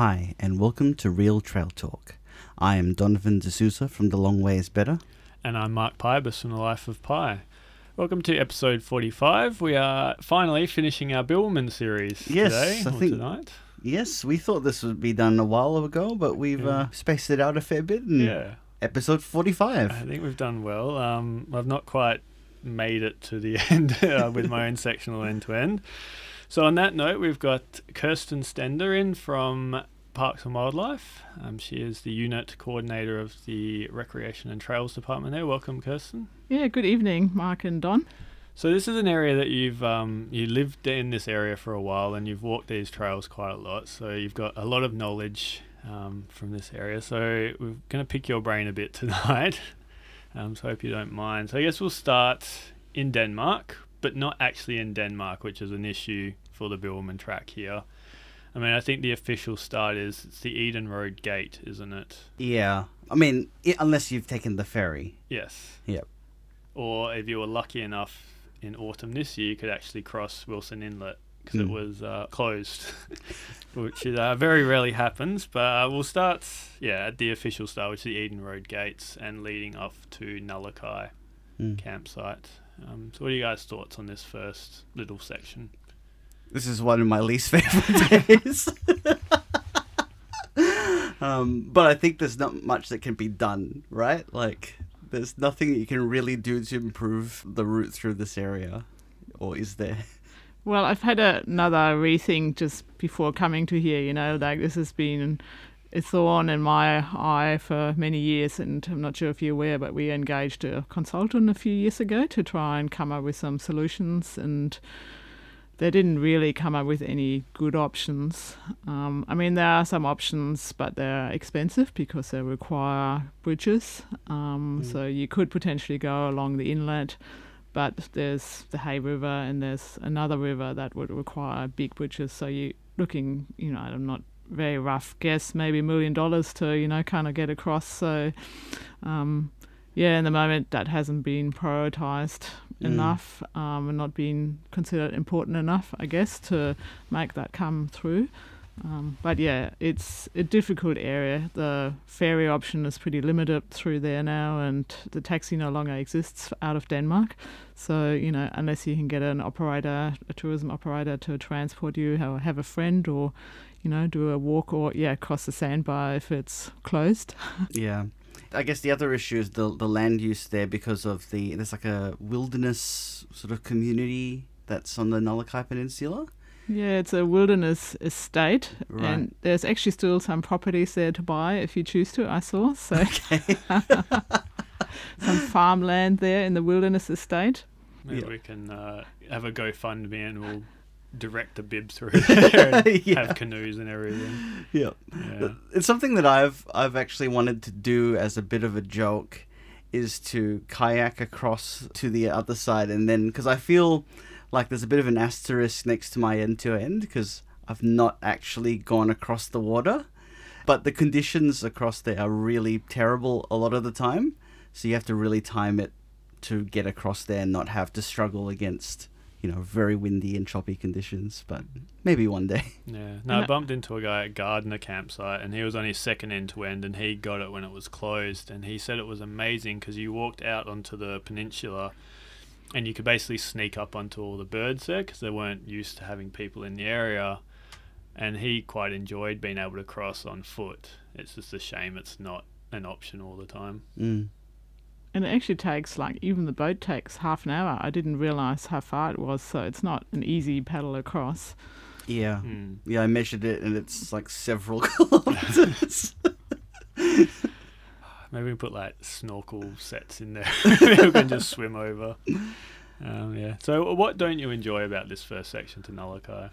Hi, and welcome to Real Trail Talk. I am Donovan D'Souza from The Long Way is Better. And I'm Mark Pybus from The Life of Pi. Welcome to episode 45. We are finally finishing our Bibbulmun series Yes, today, I or think- tonight. Yes, we thought this would be done a while ago, but we've Yeah. uh, spaced it out a fair bit. And Yeah, Episode 45. I think we've done well. Um, I've not quite made it to the end uh, with my own sectional end to end. So, on that note, we've got Kirsten Stender in from Parks and Wildlife. Um, she is the unit coordinator of the Recreation and Trails Department there. Welcome, Kirsten. Yeah, good evening, Mark and Don. So this is an area that you've um, you lived in this area for a while and you've walked these trails quite a lot. So you've got a lot of knowledge um, from this area. So we're going to pick your brain a bit tonight. Um, so I hope you don't mind. So I guess we'll start in Denmark, but not actually in Denmark, which is an issue for the Bibbulmun track here. I mean, I think the official start is it's the Eden Road Gate, isn't it? Yeah. I mean, i unless you've taken the ferry. Yes. Yep. Or if you were lucky enough in autumn this year, you could actually cross Wilson Inlet because it Hmm. was uh, closed, which uh, very rarely happens. But uh, we'll start, yeah, at the official start, which is the Eden Road gates, and leading off to Nullaki Mm. campsite. Um, so, what are you guys' thoughts on this first little section? This is one of my least favorite days. um, but I think there's not much that can be done, right? Like, there's nothing that you can really do to improve the route through this area. Or is there? Well, I've had another rethink just before coming to here. You know, like this has been a thorn in my eye for many years, and I'm not sure if you're aware, but we engaged a consultant a few years ago to try and come up with some solutions, and they didn't really come up with any good options. Um, I mean, there are some options, but they're expensive because they require bridges. Um, Mm. So you could potentially go along the inlet, but there's the Hay River and there's another river that would require big bridges. So you're looking, you know, I'm not very rough guess, maybe a million dollars to, you know, kind of get across. So, um, yeah, in the moment that hasn't been prioritized Mm. enough um, and not being considered important enough, I guess, to make that come through. Um, but yeah, it's a difficult area. The ferry option is pretty limited through there now, and the taxi no longer exists out of Denmark. So, you know, unless you can get an operator, a tourism operator to transport you, or have a friend, or, you know, do a walk or, yeah, cross the sandbar if it's closed. Yeah. I guess the other issue is the the land use there because of the there's like a wilderness sort of community that's on the Nullaki Peninsula. Yeah, it's a wilderness estate, Right. and there's actually still some properties there to buy if you choose to. I saw so Okay. some farmland there in the wilderness estate. Maybe Yeah. we can uh, have a GoFundMe and we'll direct the bib through there and Yeah. have canoes and everything. yeah. Yeah. It's something that I've I've actually wanted to do as a bit of a joke is to kayak across to the other side and then because I feel like there's a bit of an asterisk next to my end to end because I've not actually gone across the water but the conditions across there are really terrible a lot of the time so you have to really time it to get across there and not have to struggle against you know very windy and choppy conditions but maybe one day Yeah. No, I I- bumped into a guy at Gardner campsite and he was on his second end to end and he got it when it was closed and he said it was amazing because you walked out onto the peninsula and you could basically sneak up onto all the birds there because they weren't used to having people in the area and he quite enjoyed being able to cross on foot. It's just a shame it's not an option all the time. mm. And it actually takes like even the boat takes half an hour. I didn't realize how far it was, so it's not an easy paddle across. yeah Mm. Yeah, I measured it and it's like several kilometers. Maybe we put like snorkel sets in there. People can just swim over. Um, yeah. So, what don't you enjoy about this first section to Nullaki?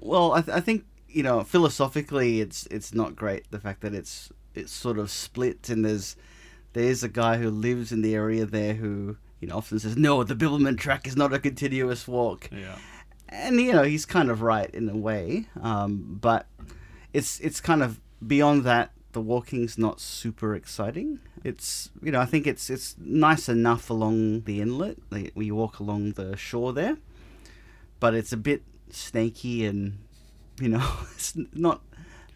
well, I, th- I think you know philosophically, it's it's not great the fact that it's it's sort of split and there's there's a guy who lives in the area there who you know often says no, the Bibbulmun track is not a continuous walk, Yeah. and you know he's kind of right in a way, um, but it's it's kind of beyond that. The walking's not super exciting. It's you know I think it's it's nice enough along the inlet. Like, we walk along the shore there, but it's a bit snaky and you know it's not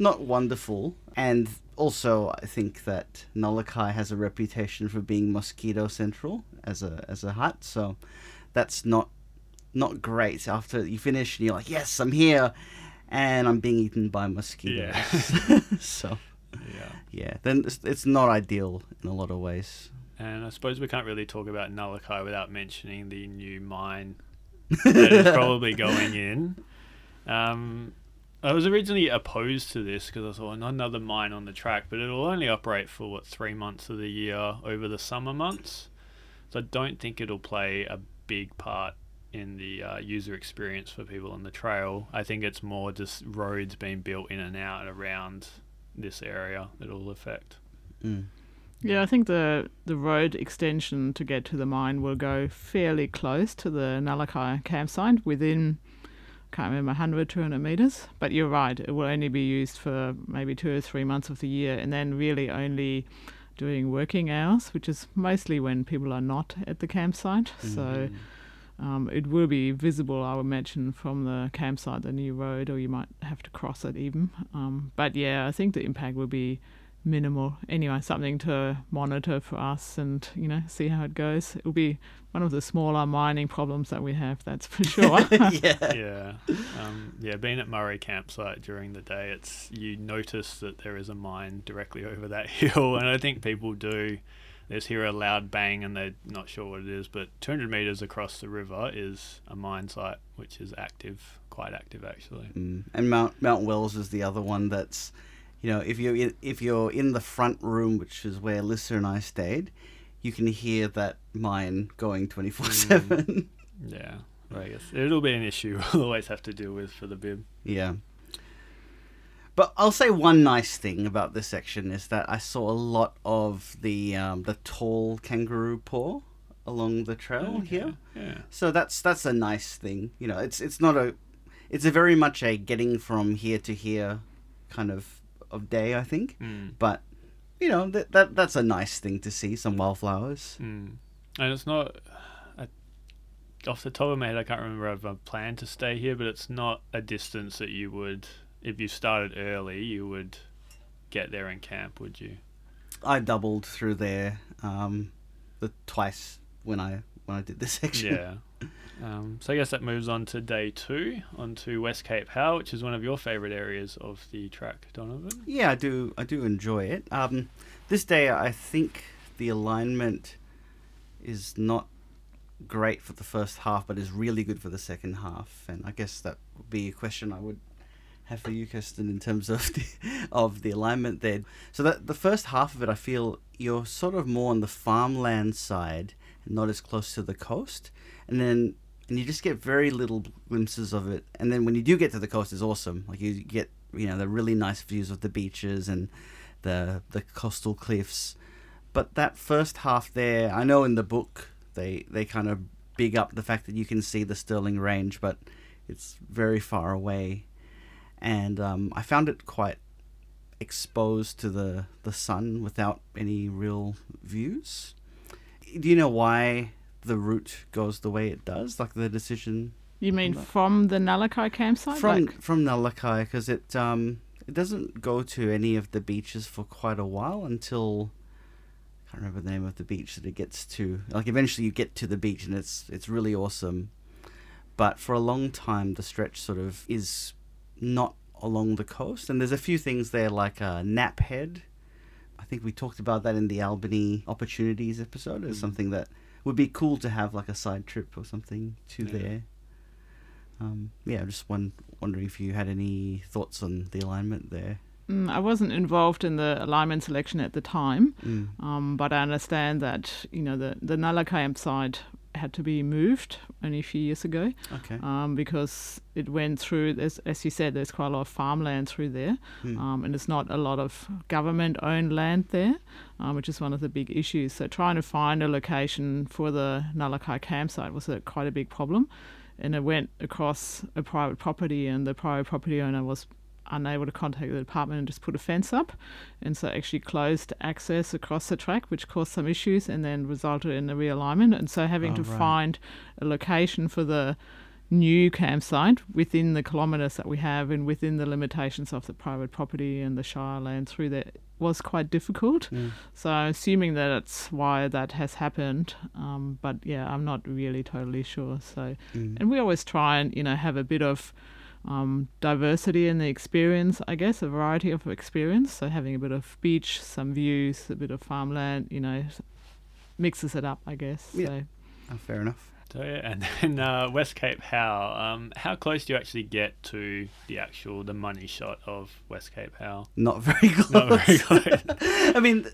not wonderful. And also, I think that Nullaki has a reputation for being mosquito central as a as a hut, so that's not not great. After you finish and you're like, yes, I'm here, and I'm being eaten by mosquitoes. so Yeah. yeah, then it's, it's not ideal in a lot of ways. And I suppose we can't really talk about Nullaki without mentioning the new mine that is probably going in. Um, I was originally opposed to this because I thought another mine on the track, but it'll only operate for what three months of the year over the summer months. So I don't think it'll play a big part in the uh, user experience for people on the trail. I think it's more just roads being built in and out around this area that'll affect. Mm. Yeah, I think the the road extension to get to the mine will go fairly close to the Nullaki campsite within, can't remember, 100, 200 meters. But you're right, it will only be used for maybe two or three months of the year and then really only doing working hours, which is mostly when people are not at the campsite. So um, it will be visible, I would imagine, from the campsite, the new road, or you might have to cross it even. Um, but yeah, I think the impact will be minimal. Anyway, something to monitor for us and, you know, see how it goes. It will be one of the smaller mining problems that we have, that's for sure. yeah. yeah, um, yeah. Being at Murray campsite during the day, it's you notice that there is a mine directly over that hill, and I think people do. They just hear a loud bang and they're not sure what it is, but 200 meters across the river is a mine site, which is active, quite active actually. Mm. And Mount Mount Wells is the other one that's, you know, if you're in, if you're in the front room, which is where Lissa and I stayed, you can hear that mine going twenty four seven. Yeah, I guess it'll be an issue we'll always have to deal with for the bib. Yeah. But I'll say one nice thing about this section is that I saw a lot of the um, the tall kangaroo paw along the trail here. Yeah. So that's that's a nice thing. You know, it's it's not a it's a very much a getting from here to here kind of of day, I think. Mm. But you know, that, that that's a nice thing to see some wildflowers. Mm. And it's not, I, off the top of my head, I can't remember if I planned to stay here, but it's not a distance that you would, if you started early, you would get there and camp, would you? I doubled through there um the twice when I when I did this section. Yeah. Um, so I guess that moves on to day two, on to West Cape Howe, which is one of your favourite areas of the track, Donovan. Yeah, I do. I do enjoy it. Um, this day, I think the alignment is not great for the first half, but is really good for the second half. And I guess that would be a question I would have for you, Kirsten, in terms of the of the alignment there. So that the first half of it, I feel you're sort of more on the farmland side, not as close to the coast, and then. And you just get very little glimpses of it, and then when you do get to the coast, it's awesome. Like you get, you know, the really nice views of the beaches and the the coastal cliffs. But that first half there, I know in the book they they kind of big up the fact that you can see the Stirling Range, but it's very far away, and um, I found it quite exposed to the the sun without any real views. Do you know why the route goes the way it does? Like the decision you mean From the- Nullaki campsite? from Like- from Nullaki because it um it doesn't go to any of the beaches for quite a while until I can't remember the name of the beach that it gets to. Like eventually you get to the beach and it's it's really awesome, but for a long time the stretch sort of is not along the coast and there's a few things there like uh, Nap Head. I think we talked about that in the Albany opportunities episode as Mm. something that would be cool to have like a side trip or something to Yeah. there. Um, yeah, I'm just one, wondering if you had any thoughts on the alignment there. Mm, I wasn't involved in the alignment selection at the time, Mm. um, but I understand that you know the the Nala campsite had to be moved only a few years ago Okay. um, because it went through. There's, as you said, there's quite a lot of farmland through there, Hmm. um, and there's not a lot of government-owned land there, um, which is one of the big issues. So trying to find a location for the Nullaki campsite was a, quite a big problem, and it went across a private property, and the private property owner was unable to contact the department and just put a fence up, and so actually closed access across the track, which caused some issues, and then resulted in a realignment. And so having Oh, to right. find a location for the new campsite within the kilometres that we have and within the limitations of the private property and the Shire land through there was quite difficult. Mm. So assuming that that's why that has happened, um, but yeah, I'm not really totally sure. So Mm. and we always try and you know have a bit of um, diversity in the experience, I guess, a variety of experience. So having a bit of beach, some views, a bit of farmland, you know, mixes it up, I guess. Yeah. So Oh, fair enough. So yeah, and then uh, West Cape Howe. Um, how close do you actually get to the actual the money shot of West Cape Howe? Not very close. Not very close. I mean,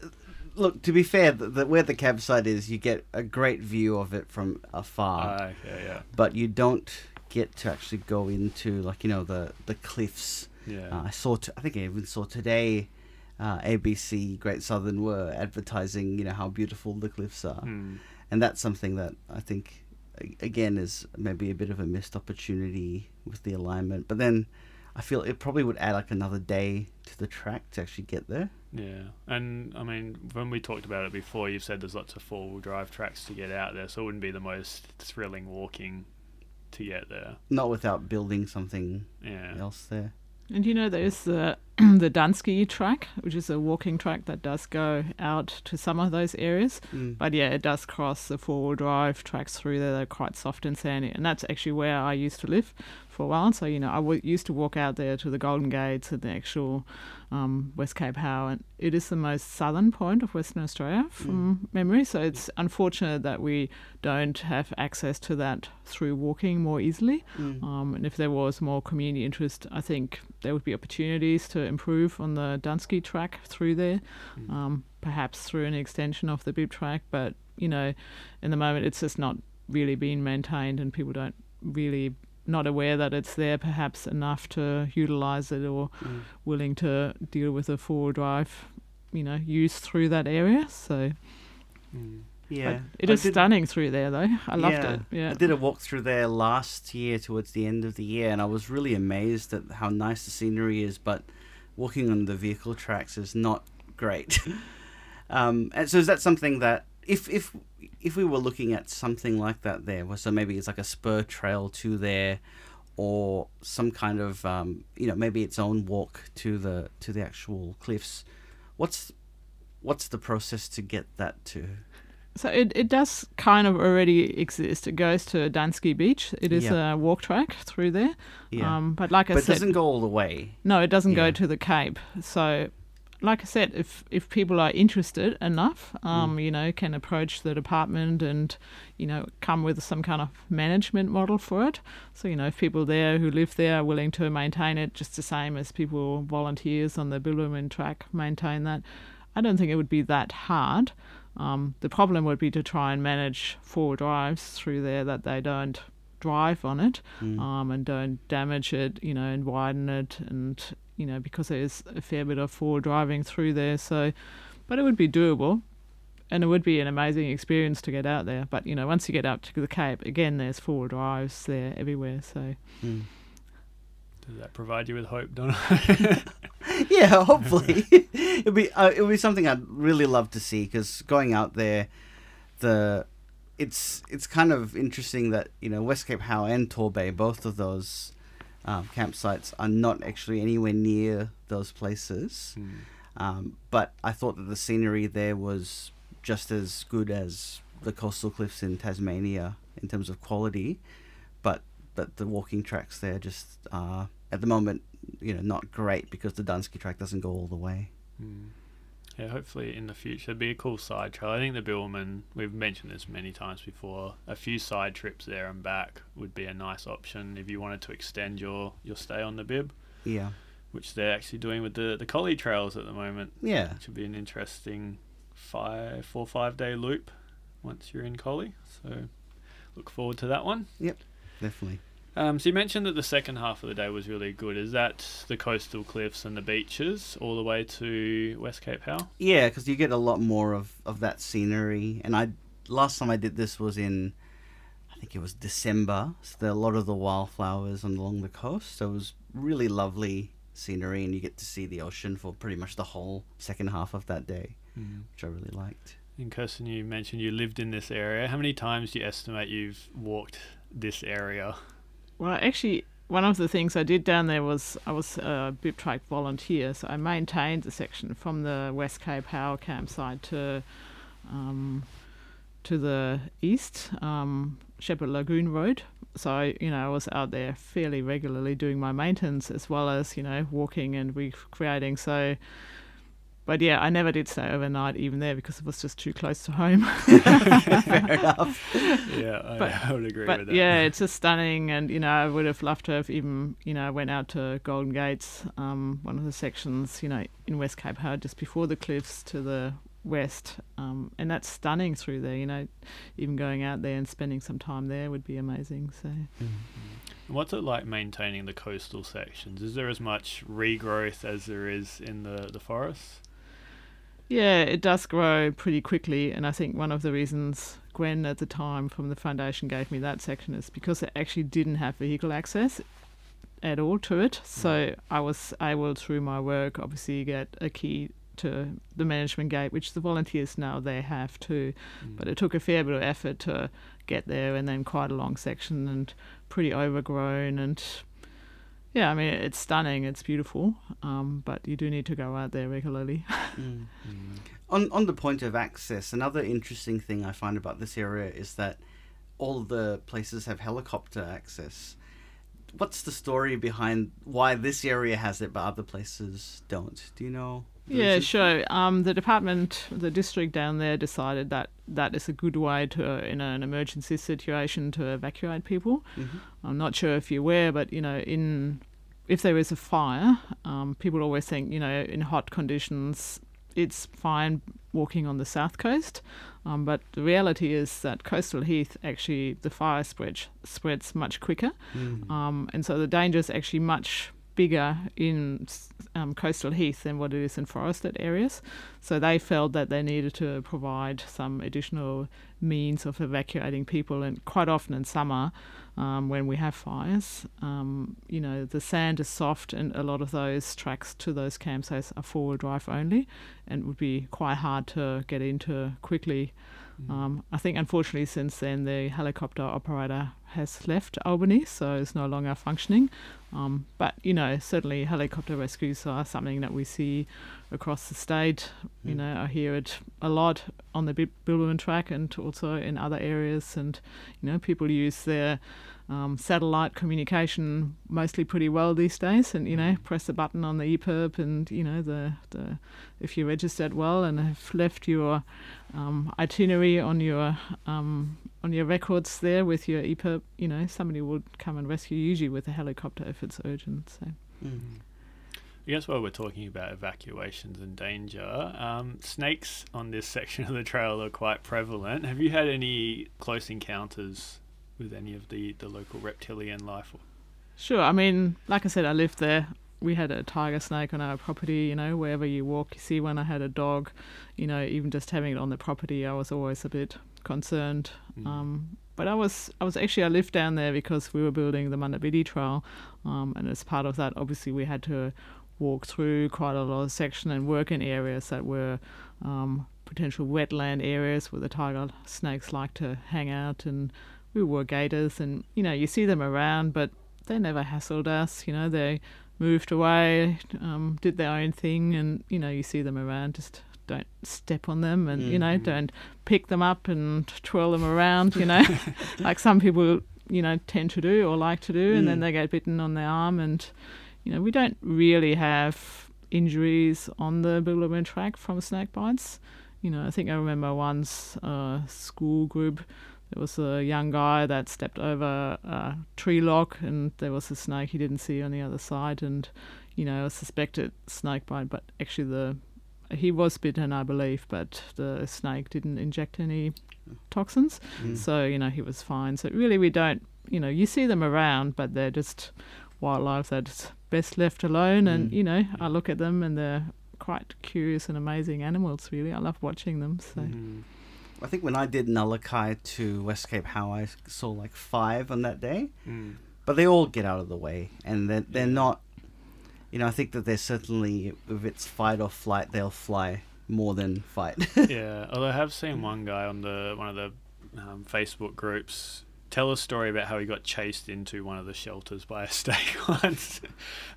look. To be fair, the, the, where the campsite is, you get a great view of it from afar, Ah, okay, yeah, but you don't get to actually go into like you know the the cliffs. yeah. Uh, I saw. T- I think I even saw today. Uh, ABC Great Southern were advertising, you know, how beautiful the cliffs are, Hmm. and that's something that I think, again, is maybe a bit of a missed opportunity with the alignment. But then, I feel it probably would add like another day to the track to actually get there. Yeah, and I mean, when we talked about it before, you've said there's lots of four wheel drive tracks to get out there, so it wouldn't be the most thrilling walking to get there. Not without building something Yeah. else there. And you know, there's the the Dunsky track, which is a walking track that does go out to some of those areas. Mm. But yeah, it does cross the four wheel drive tracks through there. They're quite soft and sandy, and that's actually where I used to live for a while. So you know, I w- used to walk out there to the Golden Gates and the actual um, West Cape Howe, and it is the most southern point of Western Australia from memory. So it's unfortunate that we don't have access to that through walking more easily. Mm. Um, and if there was more community interest, I think there would be opportunities to improve on the Dunsky track through there, Mm. um, perhaps through an extension of the bib track. But you know, in the moment, it's just not really being maintained, and people don't really not aware that it's there perhaps enough to utilize it or Mm. willing to deal with a four-wheel drive you know use through that area so Mm. Yeah, but it I is did- stunning through there though i loved Yeah. it yeah I did a walk through there last year towards the end of the year, and I was really amazed at how nice the scenery is. But walking on the vehicle tracks is not great. um, and so is that something that if if if we were looking at something like that there, so maybe it's like a spur trail to there, or some kind of um, you know maybe its own walk to the to the actual cliffs. What's what's the process to get that to? So it, it does kind of already exist. It goes to Dunsky Beach. It is Yeah. a walk track through there. Yeah, Um, but like I but it doesn't go all the way. no, it doesn't Yeah. go to the Cape. So, like I said, if if people are interested enough, um, Mm. you know, can approach the department and you know come with some kind of management model for it. So you know, if people there who live there are willing to maintain it, just the same as people volunteers on the Bibbulmun track maintain that, I don't think it would be that hard. Um, the problem would be to try and manage four drives through there that they don't drive on it Mm. um, and don't damage it, you know, and widen it, and you know, because there's a fair bit of four driving through there. So, but it would be doable, and it would be an amazing experience to get out there. But you know, once you get up to the Cape, again, there's four drives there everywhere. So, Mm. Does that provide you with hope, Donna? yeah, hopefully it'll be uh, it'll be something I'd really love to see because going out there, the it's it's kind of interesting that you know West Cape Howe and Torbay, both of those um, campsites are not actually anywhere near those places. Hmm. Um, but I thought that the scenery there was just as good as the coastal cliffs in Tasmania in terms of quality, but but the walking tracks there just are at the moment you know not great because the Dunsky track doesn't go all the way. Mm. Yeah, hopefully in the future it'd be a cool side trail. I think the Bibbulmun, we've mentioned this many times before, a few side trips there and back would be a nice option if you wanted to extend your, your stay on the bib, Yeah, which they're actually doing with the, the collie trails at the moment, yeah, which would be an interesting five, four, five day loop once you're in collie. So look forward to that one. Yep. Definitely. Um, so you mentioned that the second half of the day was really good. Is that the coastal cliffs and the beaches all the way to West Cape Howe? Yeah, because you get a lot more of, of that scenery. And I last time I did this was in, I think it was December. So there are a lot of the wildflowers along the coast. So it was really lovely scenery, and you get to see the ocean for pretty much the whole second half of that day, which I really liked. And Kirsten, you mentioned you lived in this area. How many times do you estimate you've walked this area? Well, actually, one of the things I did down there was I was a bib track volunteer, so I maintained the section from the West Cape Howe campsite to um, to the east, um, Shepherd Lagoon Road. So you know, I was out there fairly regularly doing my maintenance as well as you know walking and recreating. So but yeah, I never did stay overnight even there because it was just too close to home. Fair enough. Yeah, I, But- I would agree but with that. yeah, it's just stunning, and you know, I would have loved to have even you know went out to Golden Gates, um, one of the sections, you know, in West Cape Howe, just before the cliffs to the west, um, and that's stunning through there. You know, even going out there and spending some time there would be amazing. So. And What's it like maintaining the coastal sections? Is there as much regrowth as there is in the, the forests? Yeah, it does grow pretty quickly, and I think one of the reasons Gwen at the time from the foundation gave me that section is because it actually didn't have vehicle access at all to it. So I was able through my work obviously get a key to the management gate, which the volunteers now they have too. Mm. But it took a fair bit of effort to get there, and then quite a long section and pretty overgrown and. Yeah, I mean it's stunning, it's beautiful, um, but you do need to go out there regularly. Mm. Mm. On on the point of access, another interesting thing I find about this area is that all the places have helicopter access. What's the story behind why this area has it but other places don't? Do you know? Yeah, sure. Um, the department, the district down there decided that that is a good way to, in an emergency situation, to evacuate people. Mhm. I'm not sure if you're aware, but you know, in if there is a fire, um, people always think, you know, in hot conditions, it's fine walking on the south coast. Um, but the reality is that coastal heath actually the fire spread spreads much quicker. Mm. Um, and so the danger is actually much bigger in um, coastal heath than what it is in forested areas. So they felt that they needed to provide some additional means of evacuating people. And quite often in summer, um, when we have fires, um, you know, the sand is soft, and a lot of those tracks to those campsites are four wheel drive only, and it would be quite hard to get into quickly. Um, I think unfortunately since then the helicopter operator has left Albany, so it's no longer functioning. Um, but you know, certainly helicopter rescues are something that we see across the state. You Mm. know, I hear it a lot on the Bi- Bibbulmun track and also in other areas. And you know, people use their um, satellite communication mostly pretty well these days. And you know, press a button on the EPIRB, and you know, the the if you registered well and have left your um, itinerary on your um, on your records there with your EPIRB, you know, somebody would come and rescue you, usually with a helicopter if it's urgent. So. Mm. I guess while we're talking about evacuations and danger, um, snakes on this section of the trail are quite prevalent. Have you had any close encounters with any of the, the local reptilian life? Sure. I mean, like I said, I lived there. We had a tiger snake on our property. You know, wherever you walk, you see one. I had a dog. You know, even just having it on the property, I was always a bit concerned. Mm. Um, but I was, I was actually, I lived down there because we were building the Munda Biddi Trail, um, and as part of that, obviously, we had to walk through quite a lot of section and work in areas that were um, potential wetland areas where the tiger snakes like to hang out, and we were gators, and you know, you see them around, but they never hassled us. You know, they moved away, um, did their own thing, and you know, you see them around. Just don't step on them, and you know, Mhm. don't pick them up and twirl them around. You know, like some people, you know, tend to do or like to do, and then Mm. they get bitten on their arm, and you know, we don't really have injuries on the Bibbulmun track from snake bites. You know, I think I remember once a school group there was a young guy that stepped over a tree lock and there was a snake he didn't see on the other side and you know a suspected snake bite but actually the he was bitten i believe but the snake didn't inject any toxins Mm. so you know he was fine so really we don't you know you see them around but they're just wildlife that's best left alone and Mm. you know i look at them and they're quite curious and amazing animals really i love watching them so Mm. I think when I did Nullaki to West Cape Howe I saw like five on that day, Mm. but they all get out of the way, and they're, they're not. You know, I think that they're certainly, if it's fight or flight, they'll fly more than fight. yeah, although I have seen one guy on the one of the um, Facebook groups tell a story about how he got chased into one of the shelters by a snake once.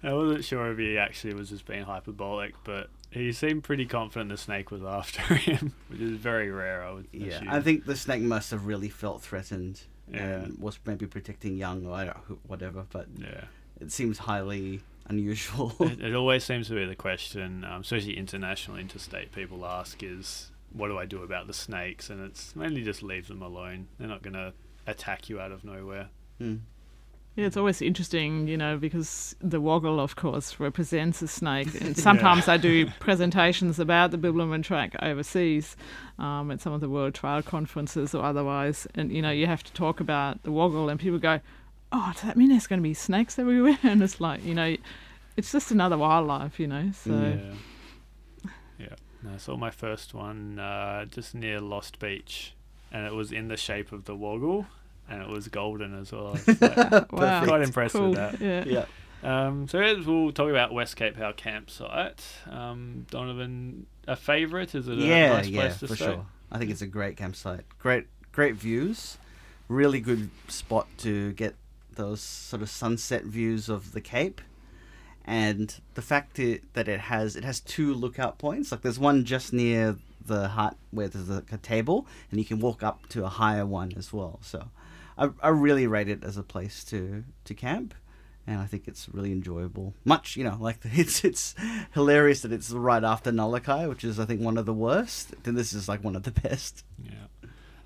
I wasn't sure if he actually was just being hyperbolic, but he seemed pretty confident the snake was after him, which is very rare. I would Yeah, assume. I think the snake must have really felt threatened Yeah. and was maybe protecting young or I don't, who- whatever. But Yeah. it seems highly unusual. it, it always seems to be the question, um, especially international, interstate people ask is, what do I do about the snakes? And it's mainly just leave them alone. They're not going to attack you out of nowhere. Hmm. Yeah, it's always interesting, you know, because the Waugal, of course, represents a snake. And sometimes I do presentations about the Bibbulmun track overseas um, at some of the World Trial conferences or otherwise. And, you know, you have to talk about the Waugal, and people go, oh, does that mean there's going to be snakes everywhere? And it's like, you know, it's just another wildlife, you know. So. Yeah. Yeah. No, I saw my first one uh, just near Lost Beach, and it was in the shape of the Waugal, and it was golden as well. I was like, wow. Quite impressed with that. Yeah. Yeah. Um, so as we'll talk about West Cape Howe campsite. Um, Donovan, a favourite? Is it a yeah, nice yeah, place to for stay? sure. I think it's a great campsite. Great, great views. Really good spot to get those sort of sunset views of the Cape. And the fact i that it has it has two lookout points. Like there's one just near the hut where there's a, a table, and you can walk up to a higher one as well. So, I, I really rate it as a place to to camp. And I think it's really enjoyable. Much, you know, like it's it's hilarious that it's right after Nullaki, which is I think one of the worst. Then this is like one of the best. Yeah.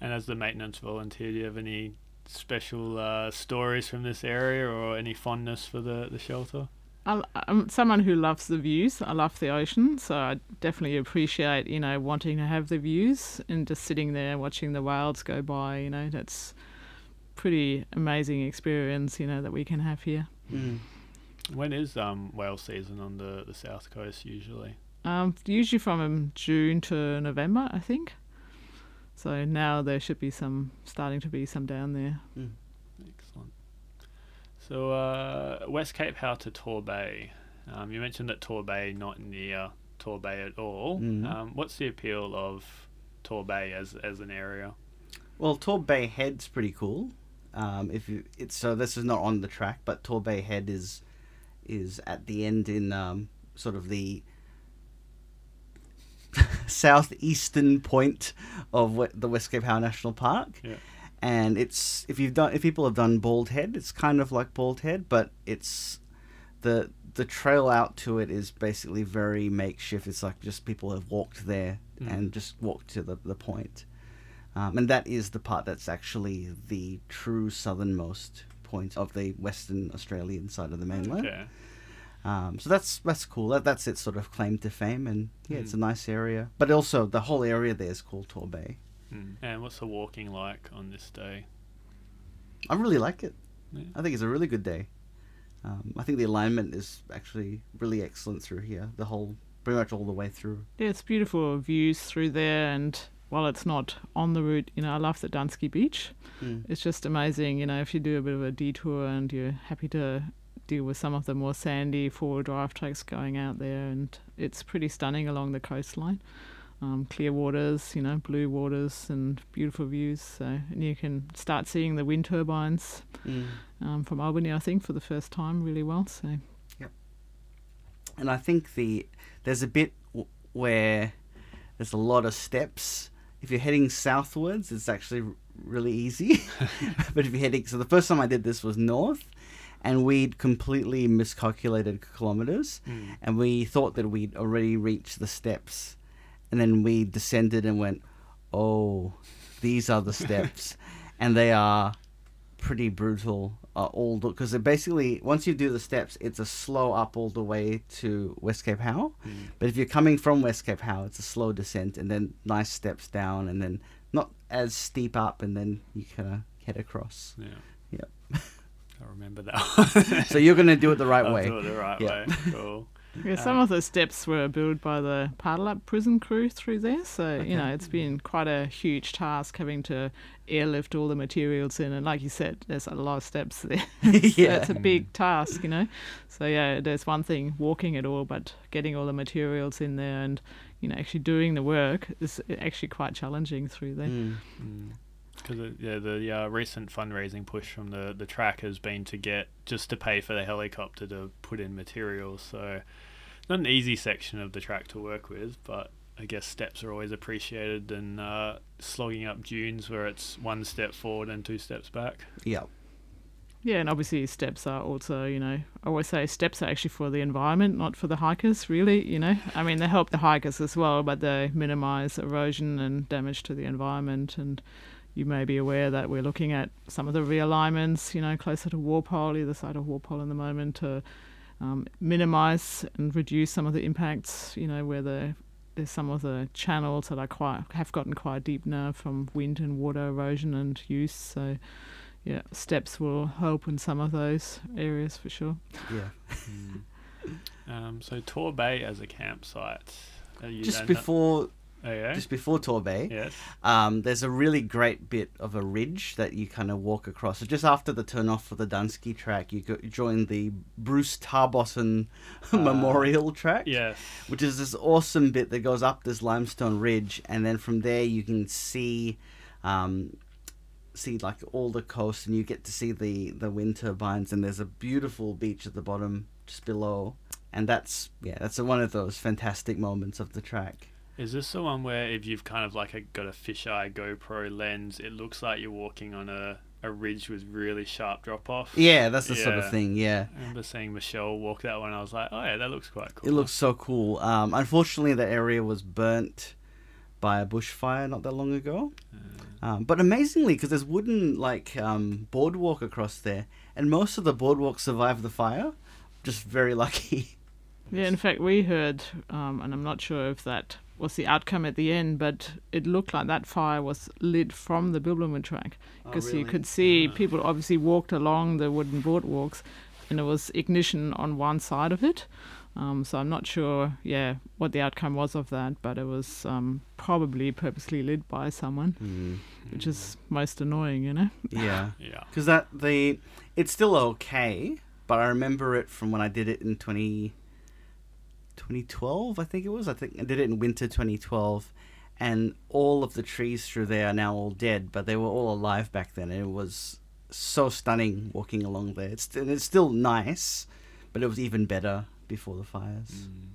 And as the maintenance volunteer, do you have any special uh, stories from this area or any fondness for the, the shelter? I- I'm someone who loves the views. I love the ocean, so I definitely appreciate, you know, wanting to have the views and just sitting there watching the whales go by. You know, that's pretty amazing experience, you know, that we can have here. Mm. When is um, whale season on the, the south coast usually? Um, usually from um, June to November, I think. So now there should be some starting to be some down there. Mm. Excellent. So uh, West Cape Howe to Torbay. Um, you mentioned that Torbay not near Torbay at all. Mhm. Um, what's the appeal of Torbay as as an area? Well, Torbay Head's pretty cool. Um, if you, it's so this is not on the track, but Torbay Head is is at the end in um, sort of the southeastern point of the West Cape Howe National Park. Yeah. And it's if you've done if people have done Bald Head, it's kind of like Bald Head, but it's the the trail out to it is basically very makeshift. It's like just people have walked there Mm. and just walked to the, the point. Um, and that is the part that's actually the true southernmost point of the Western Australian side of the mainland. Okay. Um, so that's that's cool. That, that's its sort of claim to fame, and yeah, it's a Mm. nice area. But also the whole area there is called Torbay. Mm. And what's the walking like on this day? I really like it. Yeah. I think it's a really good day. Um, I think the alignment is actually really excellent through here. The whole, pretty much all the way through. Yeah, it's beautiful views through there, and while it's not on the route, you know, I love the Dunsky Beach. Mm. It's just amazing, you know, if you do a bit of a detour and you're happy to deal with some of the more sandy four drive tracks going out there, and it's pretty stunning along the coastline. Um, clear waters, you know, blue waters, and beautiful views. So, and you can start seeing the wind turbines Mm. um, from Albany, I think, for the first time, really well. So, Yeah. And I think the there's a bit w- where there's a lot of steps. If you're heading southwards, it's actually really easy. but if you're heading, so the first time I did this was north, and we'd completely miscalculated kilometers, Mm. and we thought that we'd already reached the steps, and then we descended and went, oh, these are the steps, and they are pretty brutal. Uh, all because it basically once you do the steps, it's a slow up all the way to West Cape Howe. Mm. But if you're coming from West Cape Howe, it's a slow descent and then nice steps down, and then not as steep up, and then you kind of head across. Yeah. Yep. I remember that. So you're gonna do it the right I'll way. do it the right Yeah. way. Cool. Yeah, some of the steps were built by the Pardelup prison crew through there. So, you know, it's been quite a huge task having to airlift all the materials in. And like you said, there's a lot of steps there. So yeah. it's a big task, you know. So yeah, there's one thing walking it all, but getting all the materials in there and you know actually doing the work is actually quite challenging through there. Mm. Mm. Because yeah, the uh, recent fundraising push from the the track has been to get just to pay for the helicopter to put in materials. So not an easy section of the track to work with, but I guess steps are always appreciated and uh, slogging up dunes where it's one step forward and two steps back. Yeah. Yeah, and obviously steps are also, you know, I always say steps are actually for the environment, not for the hikers, really, you know. I mean, they help the hikers as well, but they minimize erosion and damage to the environment. And you may be aware that we're looking at some of the realignments, you know, closer to Walpole, either side of Walpole in the moment, to um, minimize and reduce some of the impacts, you know, where the there's some of the channels that are quite have gotten quite deep now from wind and water erosion and use. So, yeah, steps will help in some of those areas for sure. Yeah. Um, so Tor Bay as a campsite. uh, Just don't- before Yeah? just before Torbay, yes. um, there's a really great bit of a ridge that you kind of walk across. So just after the turn off for the Dunsky track, you, go, you join the Bruce Tarbossen Memorial track. Yes. which is this awesome bit that goes up this limestone ridge, and then from there you can see, um, see like all the coast, and you get to see the the wind turbines, and there's a beautiful beach at the bottom just below, and that's yeah, that's one of those fantastic moments of the track. Is this the one where if you've kind of like a, got a fisheye GoPro lens, it looks like you're walking on a, a ridge with really sharp drop off? Yeah, that's the sort of thing. Yeah. I remember seeing Michelle walk that one. I was like, oh yeah, that looks quite cool. It looks so cool. Um, unfortunately, the area was burnt by a bushfire not that long ago. Um, but amazingly, because there's wooden like um, boardwalk across there, and most of the boardwalk survived the fire. Just very lucky. Yeah, in fact, we heard, um, and I'm not sure if that was the outcome at the end, but it looked like that fire was lit from the Bibbulmun track because you could see people obviously walked along the wooden boardwalks, and there was ignition on one side of it. Um, so I'm not sure, yeah, what the outcome was of that, but it was um, probably purposely lit by someone, Mm, which is most annoying, you know. yeah, Yeah. because that the it's still okay, but I remember it from when I did it in 20, 2012, I think it was. I think I did it in winter 2012, and all of the trees through there are now all dead, but they were all alive back then, and it was so stunning walking along there. It's it's still nice, but it was even better before the fires. Mm.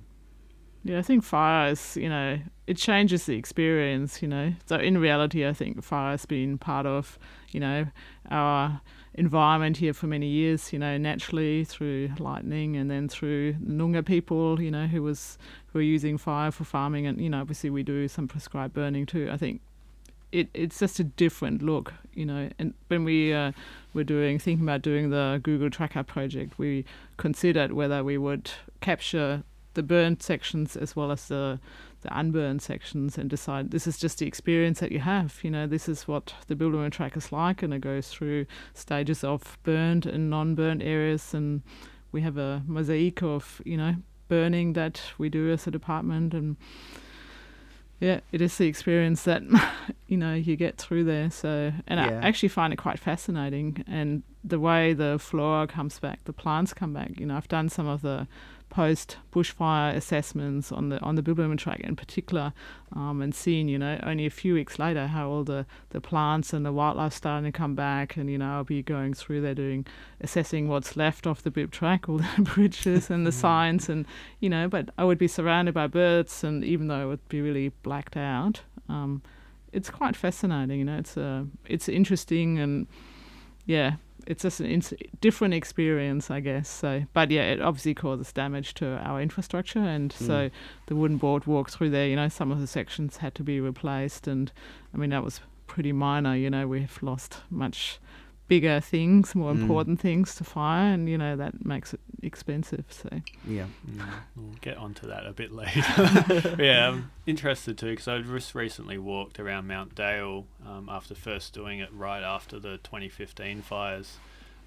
Yeah, I think fires, you know, it changes the experience, you know. So in reality, I think fire has been part of, you know, our environment here for many years, you know, naturally through lightning and then through Noongar people, you know, who was who are using fire for farming and, you know, obviously we do some prescribed burning too. I think it, it's just a different look, you know. And when we uh, were doing thinking about doing the Google Trekker project, we considered whether we would capture the burnt sections as well as the the unburned sections and decide this is just the experience that you have. You know, this is what the Bibbulmun track is like, and it goes through stages of burned and non-burned areas, and we have a mosaic of you know burning that we do as a department, and yeah, it is the experience that you know you get through there. So, and Yeah. I actually find it quite fascinating, and the way the flora comes back, the plants come back. You know, I've done some of the post bushfire assessments on the on the Bibbulmun track in particular, um, and seeing you know only a few weeks later how all the, the plants and the wildlife starting to come back, and you know I'll be going through there doing assessing what's left of the Bib track, all the bridges and the signs, and you know, but I would be surrounded by birds, and even though it would be really blacked out, um, it's quite fascinating. You know, it's uh, it's interesting and yeah, it's just an ins- different experience, I guess. So, but yeah, it obviously causes damage to our infrastructure, and so Mm. the wooden boardwalk through there, you know, some of the sections had to be replaced, and I mean that was pretty minor. You know, we've lost much bigger things, more Mm. important things to fire, and you know that makes it expensive. So Yeah. Mm, we'll get onto that a bit later. yeah, I'm interested too because I just recently walked around Mount Dale um, after first doing it right after the 2015 fires,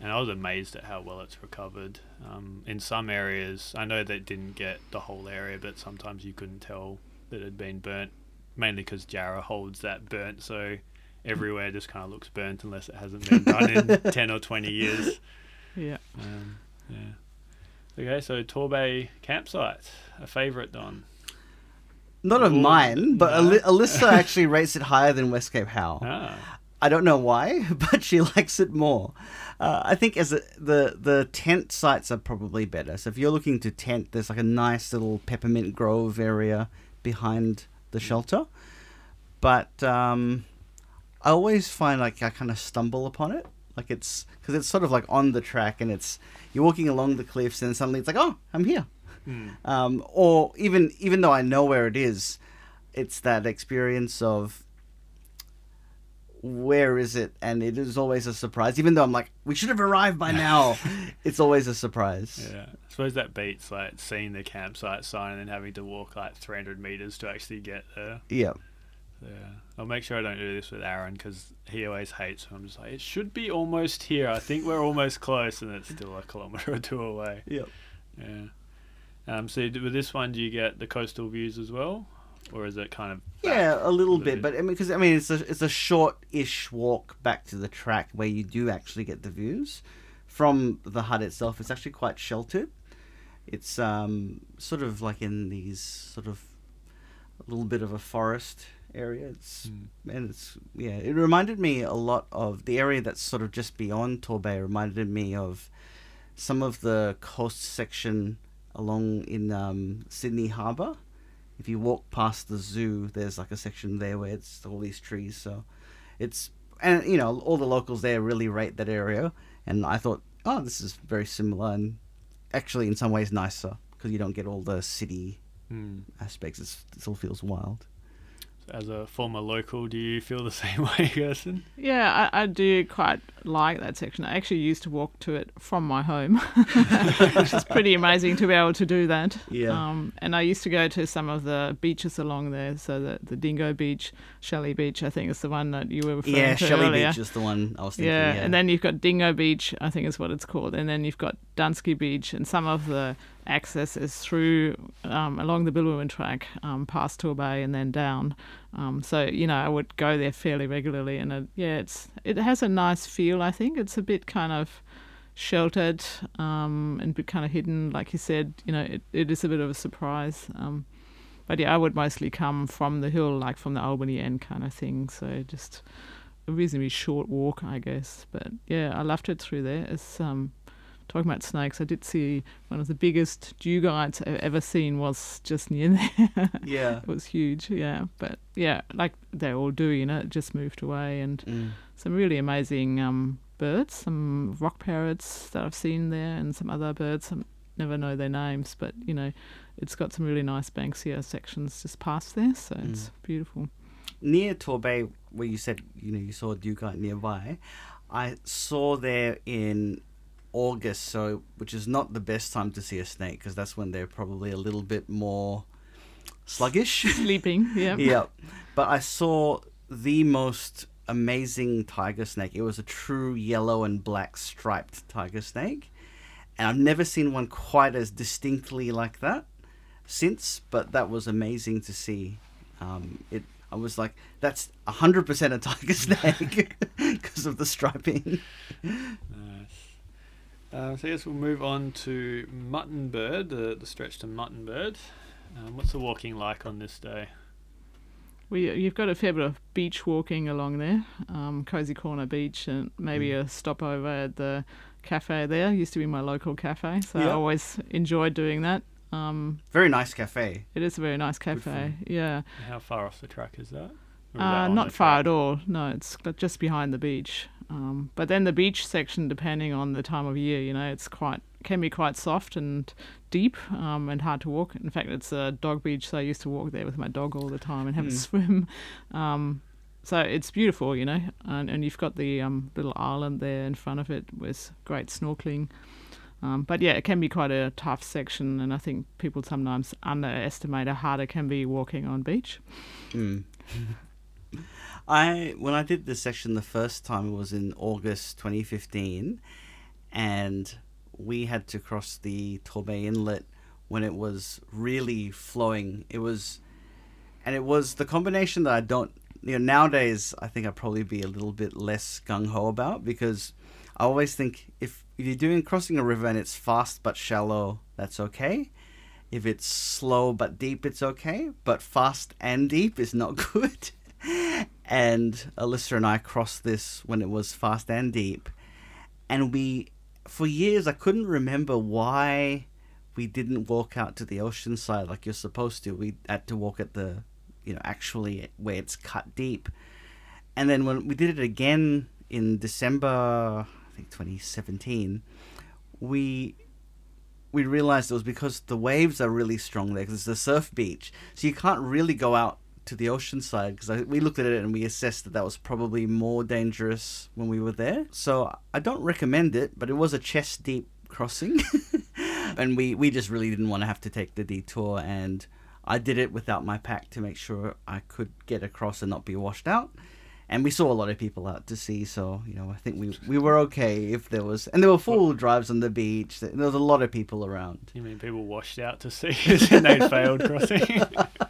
and I was amazed at how well it's recovered. Um, in some areas, I know that didn't get the whole area, but sometimes you couldn't tell that it had been burnt, mainly because Jarrah holds that burnt, so everywhere just kind of looks burnt unless it hasn't been done in 10 or 20 years. yeah, Um, yeah. Okay, so Torbay campsite, a favourite, Don. Not of Ooh, mine, but no. Ali- Alyssa actually rates it higher than West Cape Howe. Ah, I don't know why, but she likes it more. Uh, I think as a, the the tent sites are probably better. So if you're looking to tent, there's like a nice little peppermint grove area behind the shelter. But um, I always find like I kind of stumble upon it. Like it's because it's sort of like on the track and it's you're walking along the cliffs and suddenly it's like oh I'm here. Um, or even even though I know where it is, it's that experience of where is it, and it is always a surprise. Even though I'm like we should have arrived by now, it's always a surprise. Yeah, I suppose that beats like seeing the campsite sign and then having to walk like 300 meters to actually get there. Yeah. Yeah, I'll make sure I don't do this with Aaron because he always hates. When I'm just like, it should be almost here. I think we're almost close, and it's still a kilometer or two away. Yep. Yeah. Um. So with this one, do you get the coastal views as well, or is it kind of? Yeah, a little bit, but I mean, because I mean, it's a it's a short-ish walk back to the track where you do actually get the views from the hut itself. It's actually quite sheltered. It's um sort of like in these sort of a little bit of a forest area. It's Mm. and it's yeah. It reminded me a lot of the area that's sort of just beyond Torbay. Reminded me of some of the coast section along in um, Sydney Harbour. If you walk past the zoo, there's like a section there where it's all these trees. So it's and you know all the locals there really rate that area. And I thought, oh, this is very similar and actually in some ways nicer because you don't get all the city Mm. aspects. It's, it still feels wild. As a former local, do you feel the same way, Gerson? Yeah, I, I do quite like that section. I actually used to walk to it from my home, which is pretty amazing to be able to do that. Yeah. Um, and I used to go to some of the beaches along there. So the, the Dingo Beach, Shelley Beach, I think is the one that you were referring Yeah, to Shelley earlier. Beach is the one I was thinking. yeah, Yeah, and then you've got Dingo Beach, I think is what it's called, and then you've got Dunsky Beach, and some of the access is through um, along the Bibbulmun track, um, past Torbay, and then down. Um, so you know, I would go there fairly regularly, and it, yeah, it's it has a nice feel. I think it's a bit kind of sheltered um, and bit kind of hidden, like you said. You know, it, it is a bit of a surprise. Um, but yeah, I would mostly come from the hill, like from the Albany end kind of thing. So just a reasonably short walk, I guess. But yeah, I loved it through there. It's um, talking about snakes. I did see one of the biggest dugites I've ever seen was just near there. yeah. it was huge, yeah. But yeah, like they all do, you know, it just moved away, and Mm. some really amazing um, birds, some rock parrots that I've seen there, and some other birds. I never know their names, but you know, it's got some really nice Banksia sections just past there, so it's beautiful. Near Torbay, where you said you know you saw a dugite nearby, I saw there in August, so which is not the best time to see a snake because that's when they're probably a little bit more sluggish. Sleeping, yeah. yeah, but I saw the most amazing tiger snake. It was a true yellow and black striped tiger snake, and I've never seen one quite as distinctly like that since. But that was amazing to see. Um, it. I was like, that's hundred percent a tiger snake because of the striping. Nice. Um, so I guess we'll move on to Mutton Bird, the, the stretch to Mutton Bird. Um, what's the walking like on this day? We, you've got a fair bit of beach walking along there, um, Cozy Corner Beach, and maybe Mm. a stopover at the cafe there. Used to be my local cafe, so I always enjoyed doing that. Um, Very nice cafe. it is a very nice cafe, yeah. And How far off the track is that? Or Uh, not far at all. No, it's just behind the beach. Um, but then the beach section, depending on the time of year, you know, it's quite can be quite soft and deep um, and hard to walk. In fact, it's a dog beach, so I used to walk there with my dog all the time and have a Mm. swim. Um, so it's beautiful, you know, and, and you've got the um, little island there in front of it with great snorkeling. Um, but yeah, it can be quite a tough section, and I think people sometimes underestimate how hard it can be walking on beach. Mm. I when I did this section the first time it was in August 2015, and we had to cross the Torbay Inlet when it was really flowing. It was, and it was the combination that I don't. You know, nowadays I think I'd probably be a little bit less gung ho about because I always think if if you're doing crossing a river and it's fast but shallow, that's okay. If it's slow but deep, it's okay. But fast and deep is not good. And Alyssa and I crossed this when it was fast and deep, and we, for years, I couldn't remember why we didn't walk out to the ocean side like you're supposed to. We had to walk at the, you know, actually where it's cut deep, and then when we did it again in December, I think 2017, we we realized it was because the waves are really strong there because it's a surf beach, so you can't really go out to the ocean side because we looked at it and we assessed that that was probably more dangerous when we were there. So I don't recommend it, but it was a chest deep crossing, and we we just really didn't want to have to take the detour and. I did it without my pack to make sure I could get across and not be washed out and we saw a lot of people out to sea, so you know I think we we were okay if there was, and there were full drives on the beach. There was a lot of people around. You mean people washed out to sea and they failed crossing?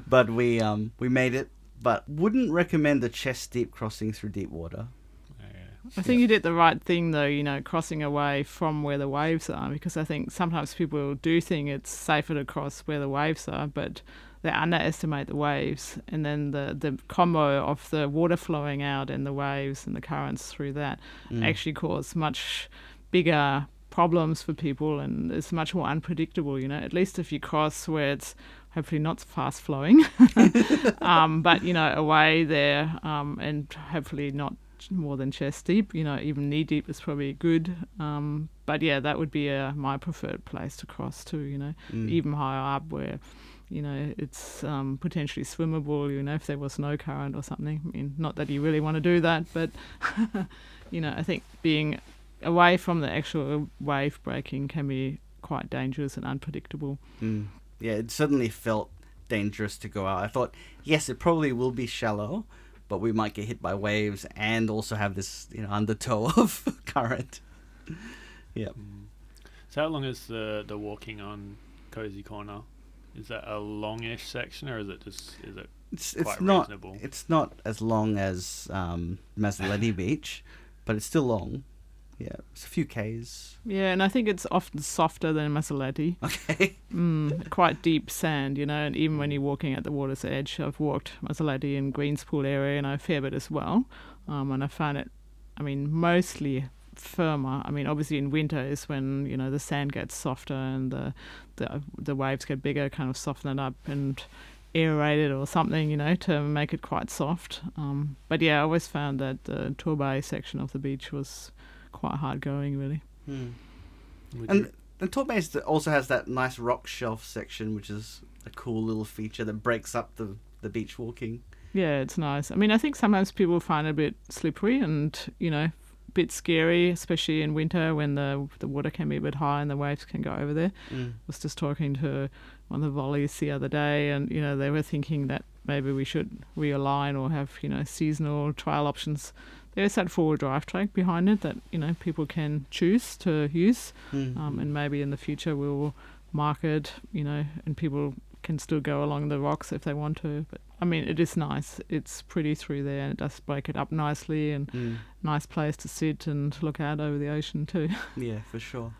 but we um we made it, but wouldn't recommend a chest deep crossing through deep water. I think you did the right thing though, you know, crossing away from where the waves are, because I think sometimes people do think it's safer to cross where the waves are, but they underestimate the waves, and then the the combo of the water flowing out and the waves and the currents through that mm. actually cause much bigger problems for people, and it's much more unpredictable. You know, at least if you cross where it's hopefully not fast flowing, um, but you know, away there, um, and hopefully not more than chest deep. You know, even knee deep is probably good. Um, but yeah, that would be a, my preferred place to cross too. You know, mm. even higher up where you know, it's um, potentially swimmable, you know, if there was no current or something. I mean, not that you really want to do that, but, you know, I think being away from the actual wave breaking can be quite dangerous and unpredictable. Mm. Yeah, it suddenly felt dangerous to go out. I thought, yes, it probably will be shallow, but we might get hit by waves and also have this, you know, undertow of current. yeah. Mm. So how long is the the walking on Cozy Corner? Is that a longish section, or is it just is it it's it's not reasonable? it's not as long as um, Mazzoletti Beach, but it's still long. Yeah, it's a few k's. Yeah, and I think it's often softer than Mazzoletti. Okay. Mm, quite deep sand, you know, and even when you're walking at the water's edge, I've walked Mazzoletti in Greenspool area, and I fair bit as well, um, and I found it. I mean, mostly firmer. I mean, obviously in winter is when you know the sand gets softer and the the, the waves get bigger, kind of soften it up and aerate it or something, you know, to make it quite soft. Um, but yeah, I always found that the Torbay section of the beach was quite hard going, really. Hmm. And the Torbay also has that nice rock shelf section, which is a cool little feature that breaks up the the beach walking. Yeah, it's nice. I mean, I think sometimes people find it a bit slippery, and you know, a bit scary, especially in winter when the the water can be a bit high and the waves can go over there. Mm. I was just talking to one of the volleys the other day, and you know they were thinking that maybe we should realign or have you know seasonal trial options. There is that four-wheel drive track behind it that you know people can choose to use, mm. um, and maybe in the future we'll market you know and people can still go along the rocks if they want to. But I mean, it is nice. It's pretty through there, and it does break it up nicely, and mm. nice place to sit and look out over the ocean too. yeah, for sure.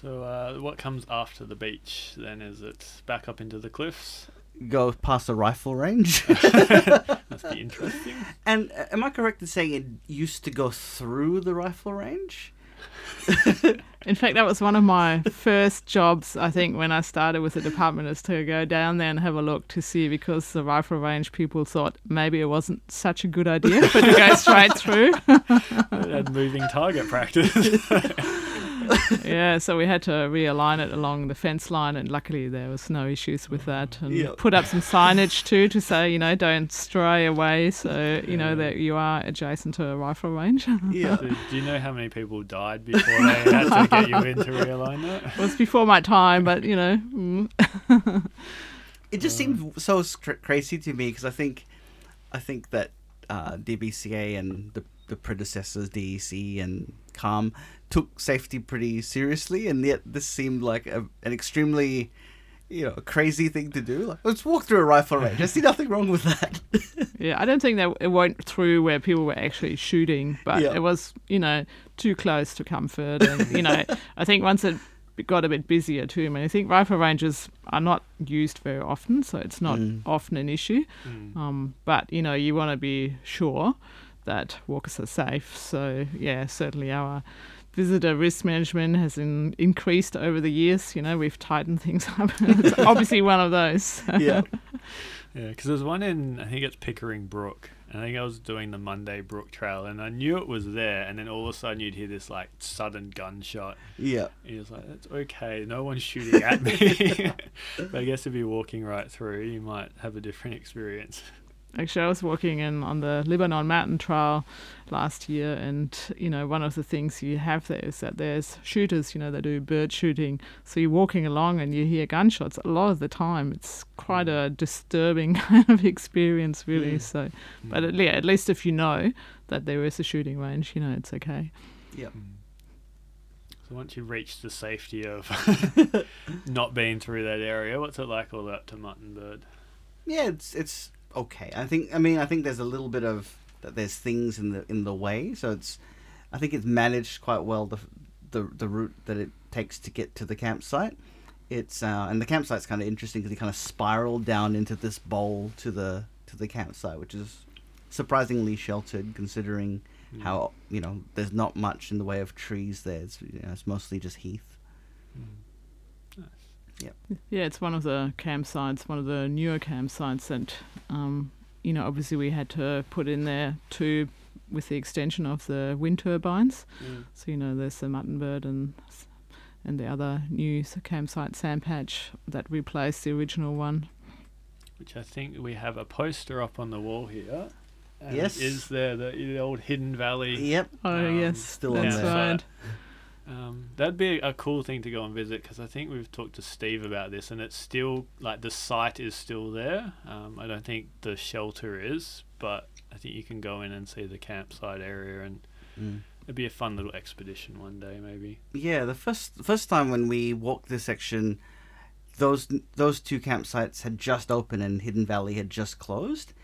So, uh, what comes after the beach then? Is it back up into the cliffs? Go past the rifle range. Must be interesting. And uh, am I correct in saying it used to go through the rifle range? In fact, that was one of my first jobs, I think, when I started with the department, is to go down there and have a look to see because the rifle range people thought maybe it wasn't such a good idea for to go straight through. had moving target practice. yeah, so we had to realign it along the fence line, and luckily there was no issues with that. And yep. put up some signage too to say, you know, don't stray away, so you know that you are adjacent to a rifle range. yeah. Do, do, you know how many people died before they had to get you in to realign that? It was before my time, but you know. Mm. it just uh, seemed so crazy to me because I think, I think that uh, DBCA and the the predecessors DEC and CALM took safety pretty seriously, and yet this seemed like a, an extremely you know, crazy thing to do. Like, let's walk through a rifle range. I see nothing wrong with that. yeah, I don't think that it went through where people were actually shooting, but yeah. it was, you know, too close to comfort. And, you know, I think once it got a bit busier too. I mean, I think rifle ranges are not used very often, so it's not Mm. often an issue. Mm. Um, but you know, you want to be sure that walkers are safe. So yeah, certainly our visitor risk management has in, increased over the years. You know, we've tightened things up. it's obviously one of those. yeah. Yeah, because there's one in I think it's Pickering Brook. I think I was doing the Monday Brook Trail, and I knew it was there, and then all of a sudden you'd hear this like sudden gunshot. Yeah. And you're like, "That's okay, no one's shooting at me." but I guess if you're walking right through, you might have a different experience. Actually, I was walking in on the Lebanon Mountain Trail last year, and you know, one of the things you have there is that there's shooters. You know, they do bird shooting. So you're walking along and you hear gunshots. A lot of the time, it's quite a disturbing kind of experience, really. Mm. So, but at, yeah, at least if you know that there is a shooting range, you know, it's okay. Yeah. Mm. So once you reach the safety of not being through that area, what's it like all the way up to Muttonbird? Yeah, it's it's okay. I think I mean I think there's a little bit of that there's things in the in the way, so it's I think it's managed quite well the the the route that it takes to get to the campsite. It's uh, and the campsite's kind of interesting because you kind of spiral down into this bowl to the to the campsite, which is surprisingly sheltered considering Mm. how you know there's not much in the way of trees there. It's you know, it's mostly just heath. Mm. Yeah, it's one of the campsites, one of the newer campsites that, um, you know, obviously we had to put in there too with the extension of the wind turbines. Mm. So you know, there's the Muttonbird and and the other new s- campsite Sandpatch that replaced the original one. Which I think we have a poster up on the wall here. And Yes. Is there the, the old Hidden Valley? Yep. Oh Um, yes, still on there. right. Um, that'd be a cool thing to go and visit because I think we've talked to Steve about this, and it's still like the site is still there. Um, I don't think the shelter is, but I think you can go in and see the campsite area, and Mm. it'd be a fun little expedition one day, maybe. Yeah, the first first time when we walked this section, those those two campsites had just opened and Hidden Valley had just closed,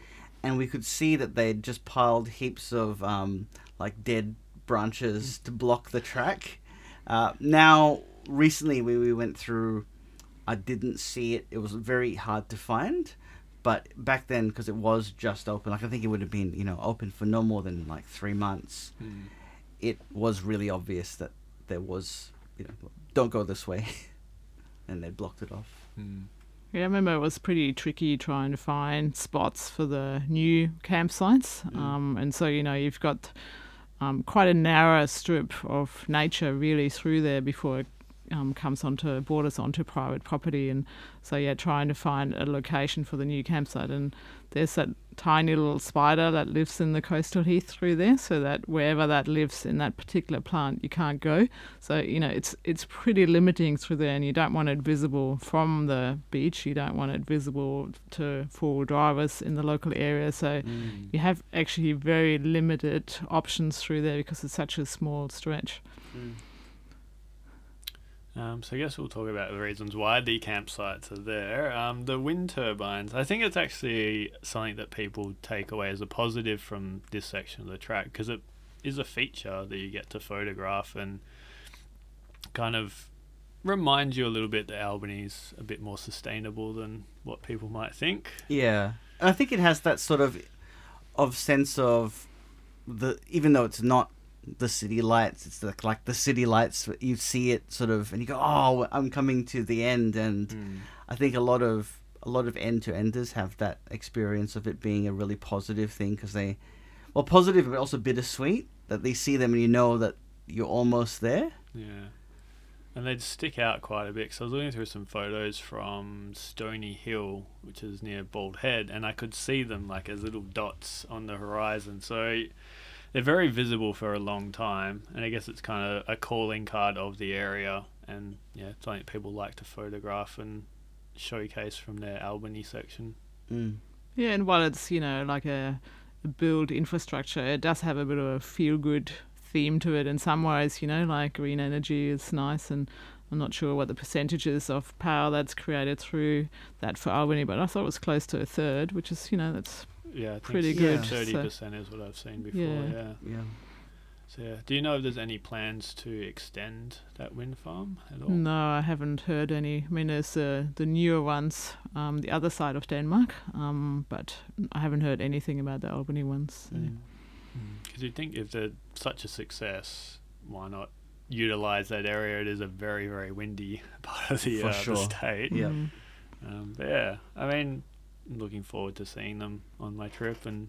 and we could see that they'd just piled heaps of um, like dead branches to block the track. Uh, now, recently we, we went through, I didn't see it. It was very hard to find. But back then, because it was just open, like I think it would have been, you know, open for no more than like three months it was really obvious that there was, you know, don't go this way, and they blocked it off. Yeah, I remember it was pretty tricky trying to find spots for the new campsites. Mm. Um, and so, you know, you've got um, quite a narrow strip of nature really through there before it um, comes onto borders onto private property. And so, yeah, trying to find a location for the new campsite. And there's that tiny little spider that lives in the coastal heath through there, so that wherever that lives in that particular plant, you can't go. So you know it's it's pretty limiting through there, and you don't want it visible from the beach. You don't want it visible to four-wheel drivers in the local area. So you have actually very limited options through there because it's such a small stretch. Um, so I guess we'll talk about the reasons why the campsites are there. Um, the wind turbines. I think it's actually something that people take away as a positive from this section of the track because it is a feature that you get to photograph and kind of reminds you a little bit that Albany's a bit more sustainable than what people might think. Yeah, and I think it has that sort of, of sense of, the even though it's not the city lights, it's like like the city lights. You see it sort of, and you go, oh, I'm coming to the end, and hmm. I think a lot of a lot of end to enders have that experience of it being a really positive thing because they, well, positive but also bittersweet that they see them and you know that you're almost there. Yeah. And they'd stick out quite a bit. So I was looking through some photos from Stony Hill, which is near Bald Head, and I could see them like as little dots on the horizon. So they're very visible for a long time. And I guess it's kind of a calling card of the area. And yeah, something people like to photograph and showcase from their Albany section. Mm. Yeah, and while it's you know like a, a build infrastructure, it does have a bit of a feel good theme to it in some ways. You know, like green energy is nice, and I'm not sure what the percentages of power that's created through that for Albany, but I thought it was close to a third, which is you know that's Yeah, I think Pretty good, Thirty so- percent is what I've seen before. Yeah. yeah. Yeah. So, yeah. Do you know if there's any plans to extend that wind farm at all? No, I haven't heard any. I mean, there's uh, the newer ones, um, the other side of Denmark, um, but I haven't heard anything about the Albany ones. so- Because you'd think if they're such a success, why not utilize that area? It is a very, very windy part of the, For uh, sure. the state. Yeah. Mm. Um, but yeah, I mean, I'm looking forward to seeing them on my trip and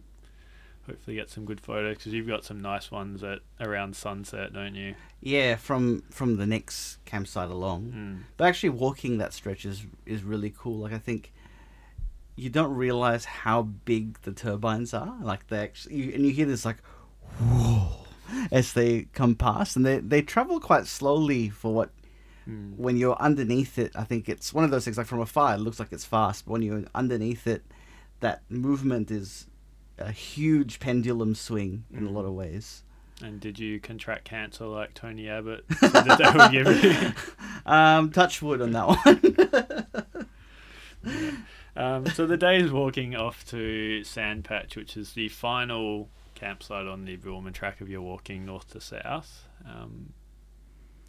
hopefully get some good photos because you've got some nice ones at around sunset, don't you? Yeah, from from the next campsite along. Mm. But actually, walking that stretch is is really cool. Like I think you don't realize how big the turbines are. Like they actually, you, and you hear this like, whoa, as they come past, and they they travel quite slowly for what. Mm. When you're underneath it, I think it's one of those things. Like from afar, it looks like it's fast, but when you're underneath it, that movement is a huge pendulum swing in a lot of ways. And did you contract cancer like Tony Abbott? So that they would give you? Um, touch wood on that one. Um, so the day is walking off to Sandpatch, which is the final campsite on the Bibbulmun track if you're walking north to south. Um,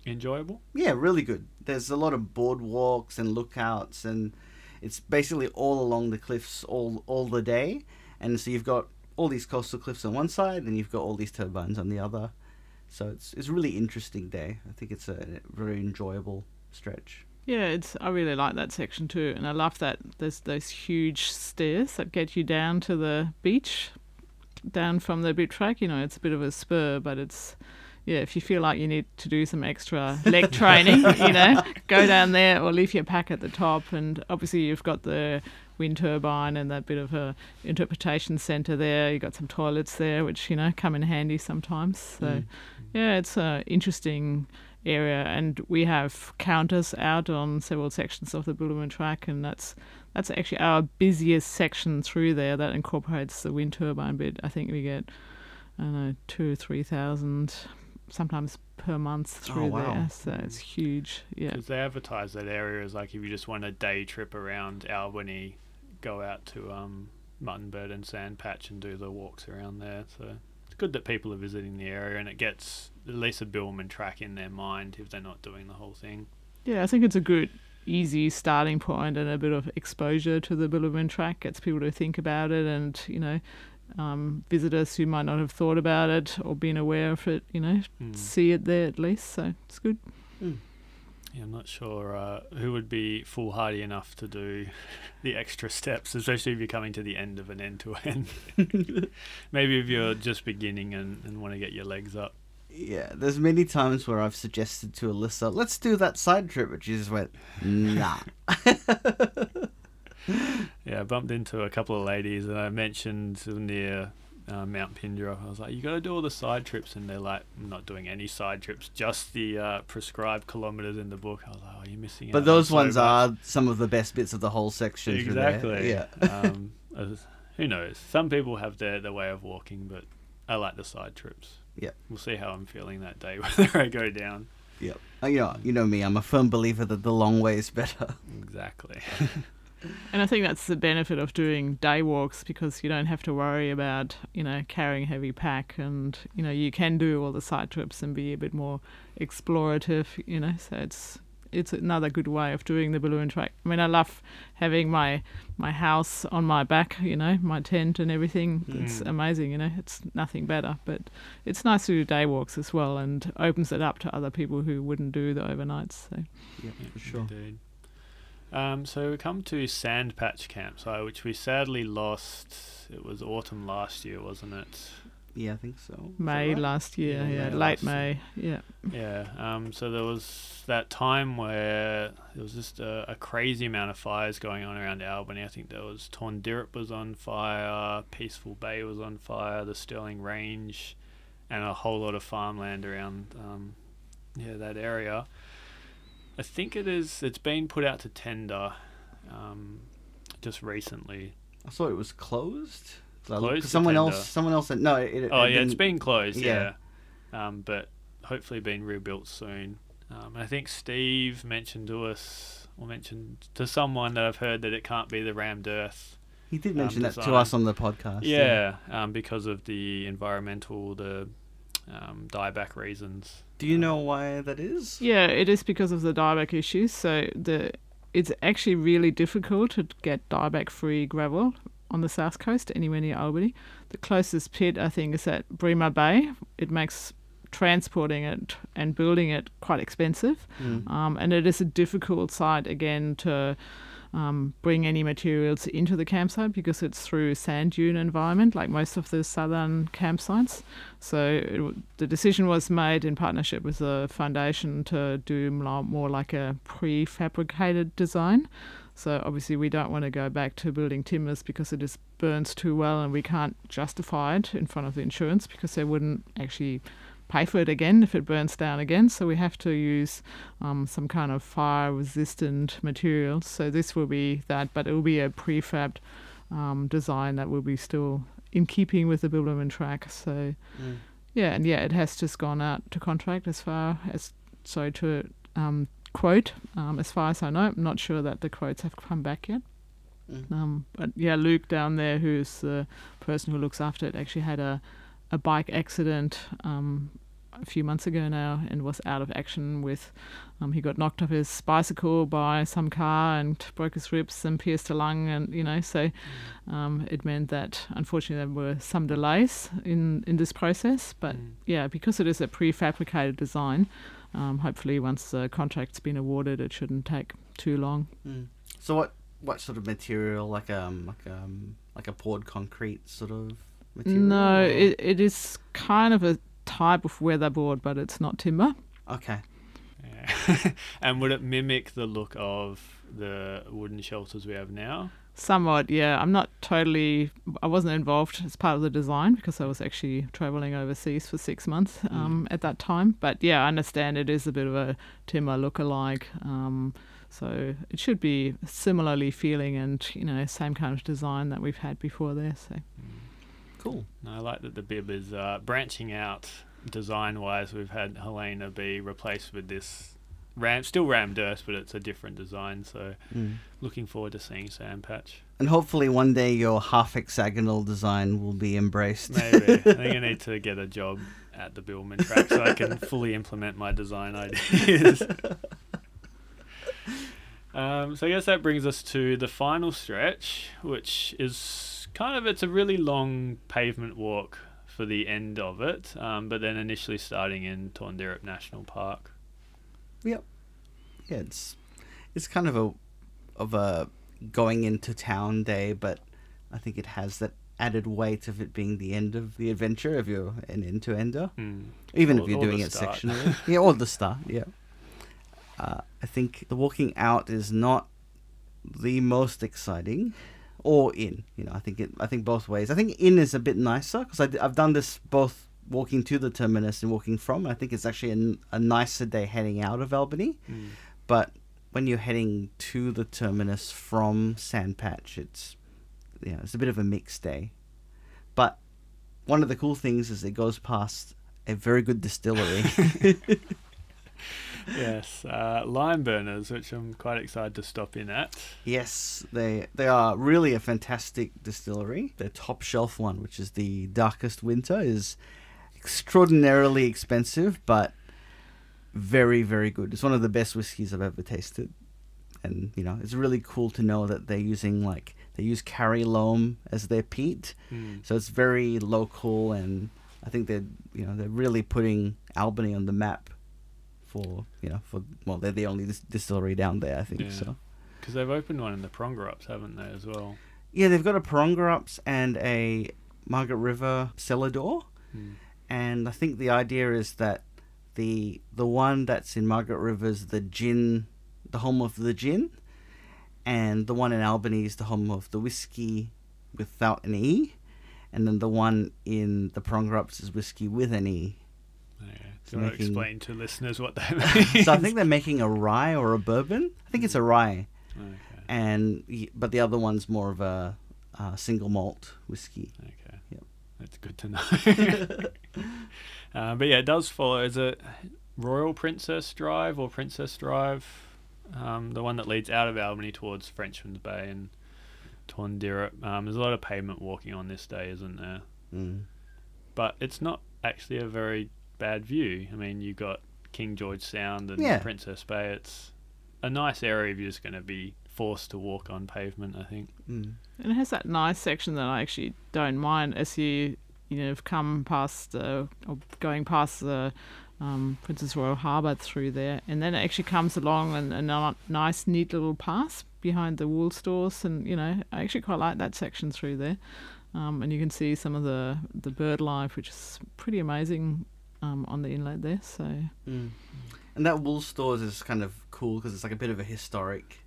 enjoyable. Yeah, really good. There's a lot of boardwalks and lookouts, and it's basically all along the cliffs all all the day. And so you've got all these coastal cliffs on one side, and you've got all these turbines on the other. So it's it's a really interesting day. I think it's a very enjoyable stretch. Yeah, it's. I really like that section too, and I love that there's those huge stairs that get you down to the beach, down from the boot track. You know, it's a bit of a spur, but it's. Yeah, if you feel like you need to do some extra leg training, you know, go down there or leave your pack at the top. And obviously, you've got the wind turbine and that bit of a interpretation center there. You've got some toilets there, which you know come in handy sometimes. So, Mm. yeah, it's an interesting area, and we have counters out on several sections of the Bibbulmun track, and that's that's actually our busiest section through there. That incorporates the wind turbine bit. I think we get I don't know two or three thousand, sometimes per month through wow. there. So it's huge. Yeah. Because they advertise that area as like if you just want a day trip around Albany, go out to um, Muttonbird and Sandpatch and do the walks around there. So it's good that people are visiting the area and it gets at least a Bibbulmun track in their mind if they're not doing the whole thing. Yeah, I think it's a good, easy starting point and a bit of exposure to the Bibbulmun track gets people to think about it and, you know, um, visitors who might not have thought about it or been aware of it, you know, Mm. see it there at least. So it's good. Yeah, I'm not sure uh, who would be foolhardy enough to do the extra steps, especially if you're coming to the end of an end to end. Maybe if you're just beginning and, and want to get your legs up. Yeah, there's many times where I've suggested to Alyssa, let's do that side trip, but she just went, nah. Yeah, I bumped into a couple of ladies and I mentioned near uh, Mount Pindra. I was like, you got to do all the side trips. And they're like, I'm not doing any side trips, just the uh, prescribed kilometers in the book. I was like, oh, you're missing out. But those ones much." are some of the best bits of the whole section. Exactly. Yeah. um, who knows? Some people have their, their way of walking, but I like the side trips. Yeah. We'll see how I'm feeling that day, whether I go down. Yep. Uh, You know, you know me. I'm a firm believer that the long way is better. Exactly. And I think that's the benefit of doing day walks because you don't have to worry about, you know, carrying a heavy pack and, you know, you can do all the side trips and be a bit more explorative, you know. So it's it's another good way of doing the balloon track. I mean, I love having my my house on my back, you know, my tent and everything. It's Mm. amazing, you know. It's nothing better, but it's nice to do day walks as well and opens it up to other people who wouldn't do the overnights. So Yeah, for sure. Indeed. Um, so we come to Sandpatch Campsite, which we sadly lost. It was autumn last year, wasn't it? Yeah, I think so. May right? last year, Yeah, yeah, May late last year. May, yeah. Yeah. Um, so there was that time where there was just a, a crazy amount of fires going on around Albany. I think there was Torndirrup was on fire, Peaceful Bay was on fire, the Stirling Range, and a whole lot of farmland around um, yeah that area. I think it is. It's been put out to tender um, just recently. I thought it was closed. Looked- to someone tender. else. Someone else said no. It, it, Oh it yeah, it's been closed. Yeah, Yeah. Um, but hopefully being rebuilt soon. Um, I think Steve mentioned to us, or mentioned to someone that I've heard that it can't be the rammed earth. He did um, mention that to us on the podcast. Yeah, um, because of the environmental, the um, dieback reasons. Do you know why that is? Yeah, it is because of the dieback issues. So the it's actually really difficult to get dieback free gravel on the south coast, anywhere near Albany. The closest pit I think is at Bremer Bay. It makes transporting it and building it quite expensive, Mm. um, and it is a difficult site again to um, bring any materials into the campsite because it's through sand dune environment, like most of the southern campsites. So it, the decision was made in partnership with the foundation to do more like a prefabricated design. So obviously we don't want to go back to building timbers because it just burns too well, and we can't justify it in front of the insurance because they wouldn't actually pay for it again if it burns down again. So we have to use um, some kind of fire resistant materials. So this will be that, but it will be a prefab um, design that will be still in keeping with the Bibbulmun track. So Mm. yeah, and yeah, it has just gone out to contract as far as so to um, quote. Um, as far as I know, I'm not sure that the quotes have come back yet. Mm. Um, but yeah, Luke down there, who's the person who looks after it, actually had a a bike accident um, a few months ago now and was out of action with. Um, he got knocked off his bicycle by some car and broke his ribs and pierced a lung, and you know, so um, it meant that unfortunately there were some delays in in this process. But Mm. yeah, because it is a prefabricated design, um, hopefully once the contract's been awarded, it shouldn't take too long. Mm. So what what sort of material like um like um like a poured concrete sort of material? No, it, it is kind of a type of weatherboard, but it's not timber. Okay. Yeah. and would it mimic the look of the wooden shelters we have now? Somewhat, yeah. I'm not totally. I wasn't involved as part of the design because I was actually traveling overseas for six months um, at that time. But yeah, I understand it is a bit of a timber look-alike. Um, so it should be similarly feeling and you know same kind of design that we've had before there. So Cool. No, I like that the bib is uh, branching out design wise. We've had Helena be replaced with this ram, still ram dirt, but it's a different design. So Mm. looking forward to seeing Sandpatch. And hopefully one day your half hexagonal design will be embraced. Maybe I think I need to get a job at the Bibbulmun track so I can fully implement my design ideas. um, so I guess that brings us to the final stretch, which is kind of it's a really long pavement walk for the end of it, um, but then initially starting in Torndirrup National Park. Yep. yeah, it's it's kind of a of a going into town day, but I think it has that added weight of it being the end of the adventure if you're an end to ender. Hmm. Even if you're doing it start. sectionally. yeah, or the start, yeah. Uh, I think the walking out is not the most exciting, or in. You know, I think it. I think both ways. I think in is a bit nicer because I've done this both walking to the terminus and walking from. I think it's actually a nicer day heading out of Albany, Hmm. but when you're heading to the terminus from Sandpatch, it's you know, it's a bit of a mixed day. But one of the cool things is it goes past a very good distillery. Yes, uh, lime burners, which I'm quite excited to stop in at. yes, they they are really a fantastic distillery. Their top shelf one, which is the Darkest Winter, is extraordinarily expensive, but very very good. It's one of the best whiskies I've ever tasted. And you know, it's really cool to know that they're using like they use Carry Loam as their peat. Hmm. So it's very local, and I think they're you know they're really putting Albany on the map for you know for well they're the only dis- distillery down there I think Yeah. so. Because they've opened one in the Porongurups, haven't they, as well? Yeah, they've got a Porongurups and a Margaret River cellar door, Hmm. and I think the idea is that the the one that's in Margaret River is the gin, the home of the gin, and the one in Albany is the home of the whiskey without an e, and then the one in the Porongurups is whiskey with an e. Do you making- explain to listeners what that means? so I think they're making a rye or a bourbon. I think it's a rye, Okay. and but the other one's more of a uh, single malt whiskey. Okay. Yep. That's good to know. uh, but yeah, it does follow. Is it Royal Princess Drive or Princess Drive? Um, the one that leads out of Albany towards Frenchman's Bay and Torndirrup. Um, there's a lot of pavement walking on this day, isn't there? Mm. But it's not actually a very bad view. I mean, you've got King George Sound and Yeah. Princess Bay. It's a nice area if you're just going to be forced to walk on pavement. I think. Mm. And it has that nice section that I actually don't mind as you you know have come past the or going past the um, Princess Royal Harbour through there, and then it actually comes along and a nice neat little pass behind the wool stores, and you know I actually quite like that section through there, um, and you can see some of the the bird life, which is pretty amazing um, on the inlet there. So Mm. And that wool stores is kind of cool because it's like a bit of a historic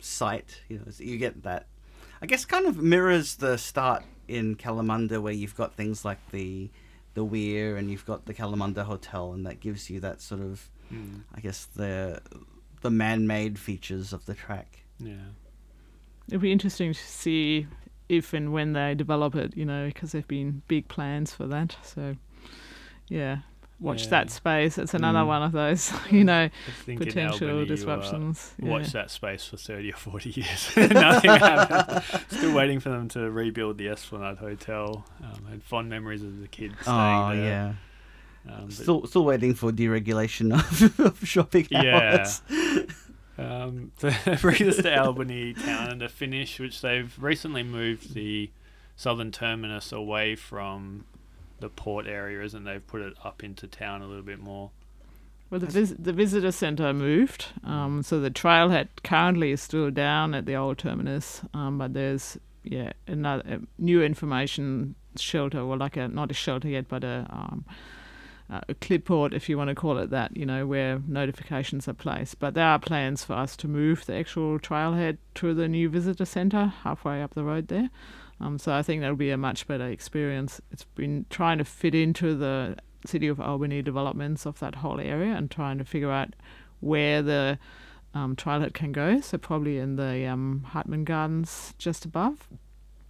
site. You know, you get that. I guess kind of mirrors the start in Kalamunda where you've got things like the the weir and you've got the Kalamunda Hotel, and that gives you that sort of, Mm. I guess the the man-made features of the track. Yeah. It'll be interesting to see if and when they develop it, you know, because there've been big plans for that. So, yeah, watch Yeah. that space. It's another Mm. one of those, you know, I think in potential Albany, you, uh, disruptions. yeah. Watch that space for 30 or 40 years. Nothing happened. Still waiting for them to rebuild the Esplanade Hotel. Um, I had fond memories as a kid staying Oh there. yeah. Um, Still, still waiting for deregulation of, of shopping Yeah. hours. Um, so that brings us to Albany town and to finish, which they've recently moved the southern terminus away from the port area, isn't they've put it up into town a little bit more. Well, the, vis- the visitor centre moved, um, so the trailhead currently is still down at the old terminus, um, but there's yeah another uh, new information shelter, or like a not a shelter yet, but a um, uh, a clipboard, if you want to call it that, you know, where notifications are placed. But there are plans for us to move the actual trailhead to the new visitor centre halfway up the road there. Um, so I think that'll be a much better experience. It's been trying to fit into the City of Albany developments of that whole area and trying to figure out where the um, trailhead can go. So probably in the um, Hartman Gardens just above.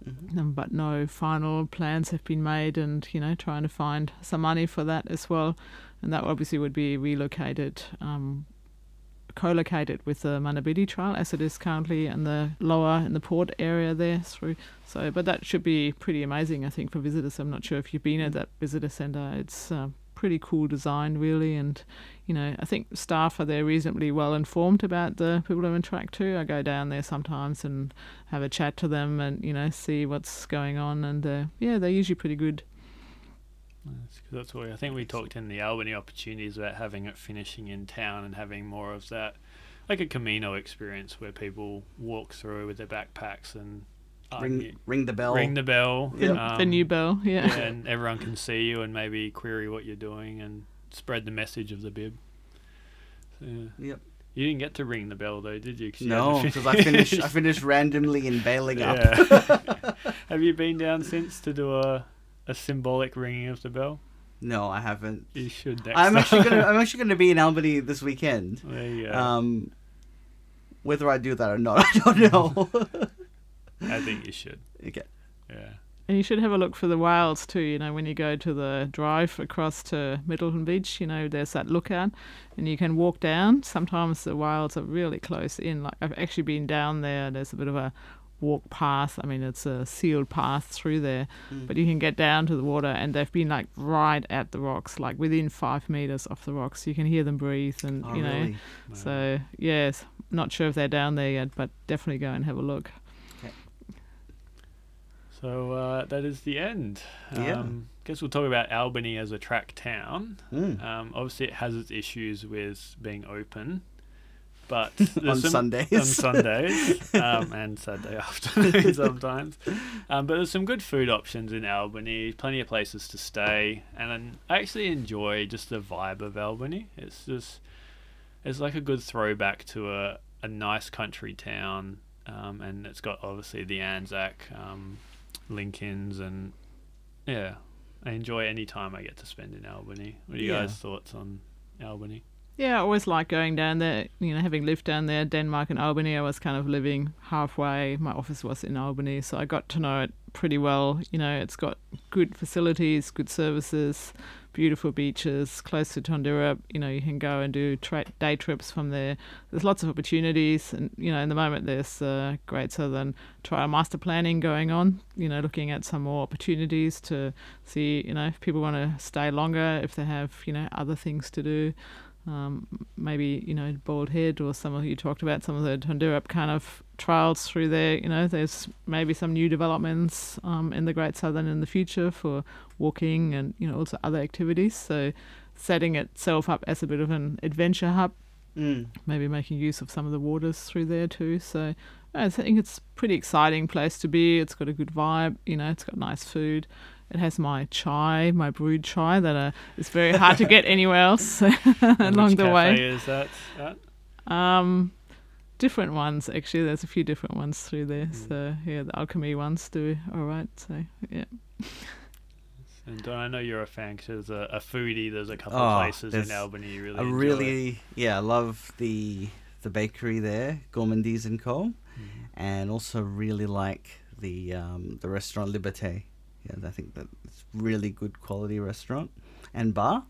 Mhm. Um, but no final plans have been made, and you know, trying to find some money for that as well, and that obviously would be relocated, um, co-located with the Munda Biddi Trail as it is currently in the lower in the port area there through. So, but that should be pretty amazing, I think, for visitors. I'm not sure if you've been at that visitor centre. It's uh, pretty cool design, really, and you know, I think staff are there reasonably well informed about the people who interact too. I go down there sometimes and have a chat to them and you know see what's going on and uh, yeah they're usually pretty good That's, 'cause that's why I think we talked in the Albany opportunities about having it finishing in town and having more of that, like a Camino experience where people walk through with their backpacks and uh, Ring, you- ring the bell. ring the bell. the, the um, new bell yeah, yeah, and everyone can see you and maybe query what you're doing and spread the message of the bib. So, yeah. Yep. You didn't get to ring the bell though, did you? 'Cause you No, because I finished. I finished randomly in bailing up. Have you been down since to do a a symbolic ringing of the bell? No, I haven't. You should. Next I'm actually gonna. I'm actually gonna be in Albany this weekend. There you go. Um, whether I do that or not, I don't know. I think you should. okay. Yeah. and you should have a look for the whales too you know when you go to the drive across to middleton beach you know there's that lookout and you can walk down sometimes the whales are really close in like i've actually been down there there's a bit of a walk path i mean it's a sealed path through there Mm. but you can get down to the water and they've been like right at the rocks like within five meters of the rocks you can hear them breathe and Oh, you know really? so yes not sure if they're down there yet but definitely go and have a look So uh, that is the end. Yeah. Um, guess we'll talk about Albany as a track town. Mm. Um, obviously, it has its issues with being open, but On some, Sundays. on Sundays um, and Saturday afternoon sometimes. Um, but there's some good food options in Albany, plenty of places to stay, and I actually enjoy just the vibe of Albany. It's just it's like a good throwback to a, a nice country town, um, and it's got obviously the Anzac, um, Lincolns, and yeah, I enjoy any time I get to spend in Albany. What are you Yeah. guys' thoughts on Albany? Yeah, I always like going down there. You know, having lived down there, Denmark and Albany, I was kind of living halfway. My office was in Albany, so I got to know it pretty well. You know, it's got good facilities, good services, beautiful beaches, close to Torndirrup. You know, you can go and do tra- day trips from there. There's lots of opportunities, and you know, in the moment there's uh, Great Southern Trial master planning going on. You know, looking at some more opportunities to see, you know, if people want to stay longer, if they have, you know, other things to do. Um, maybe you know Bald Head or some of you talked about some of the Torndirrup kind of trials through there. You know, there's maybe some new developments um, in the Great Southern in the future for walking and you know also other activities. So setting itself up as a bit of an adventure hub, Mm. maybe making use of some of the waters through there too. So I think it's a pretty exciting place to be. It's got a good vibe. You know, it's got nice food. It has my chai, my brewed chai that uh, is very hard to get anywhere else along which the cafe way. is that? at? Um, different ones actually. There's a few different ones through there. Mm. So yeah, the alchemy ones do all right. So yeah, And Don, I know you're a fan because there's a, a foodie. There's a couple Oh, of places in Albany you really I enjoy. really, yeah, I love the the bakery there, Gourmandise and Co. Mhm. and also really like the um, the restaurant Liberté. Yeah, I think that it's really good quality restaurant and bar.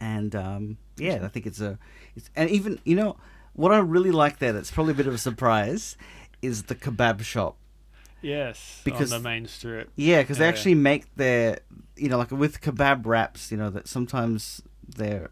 And um, yeah, I think it's a it's and even you know what I really like there. That's probably a bit of a surprise, is the kebab shop. Yes, Because- on the main strip. Yeah, because they actually make their, you know, like with kebab wraps, you know, that sometimes they're,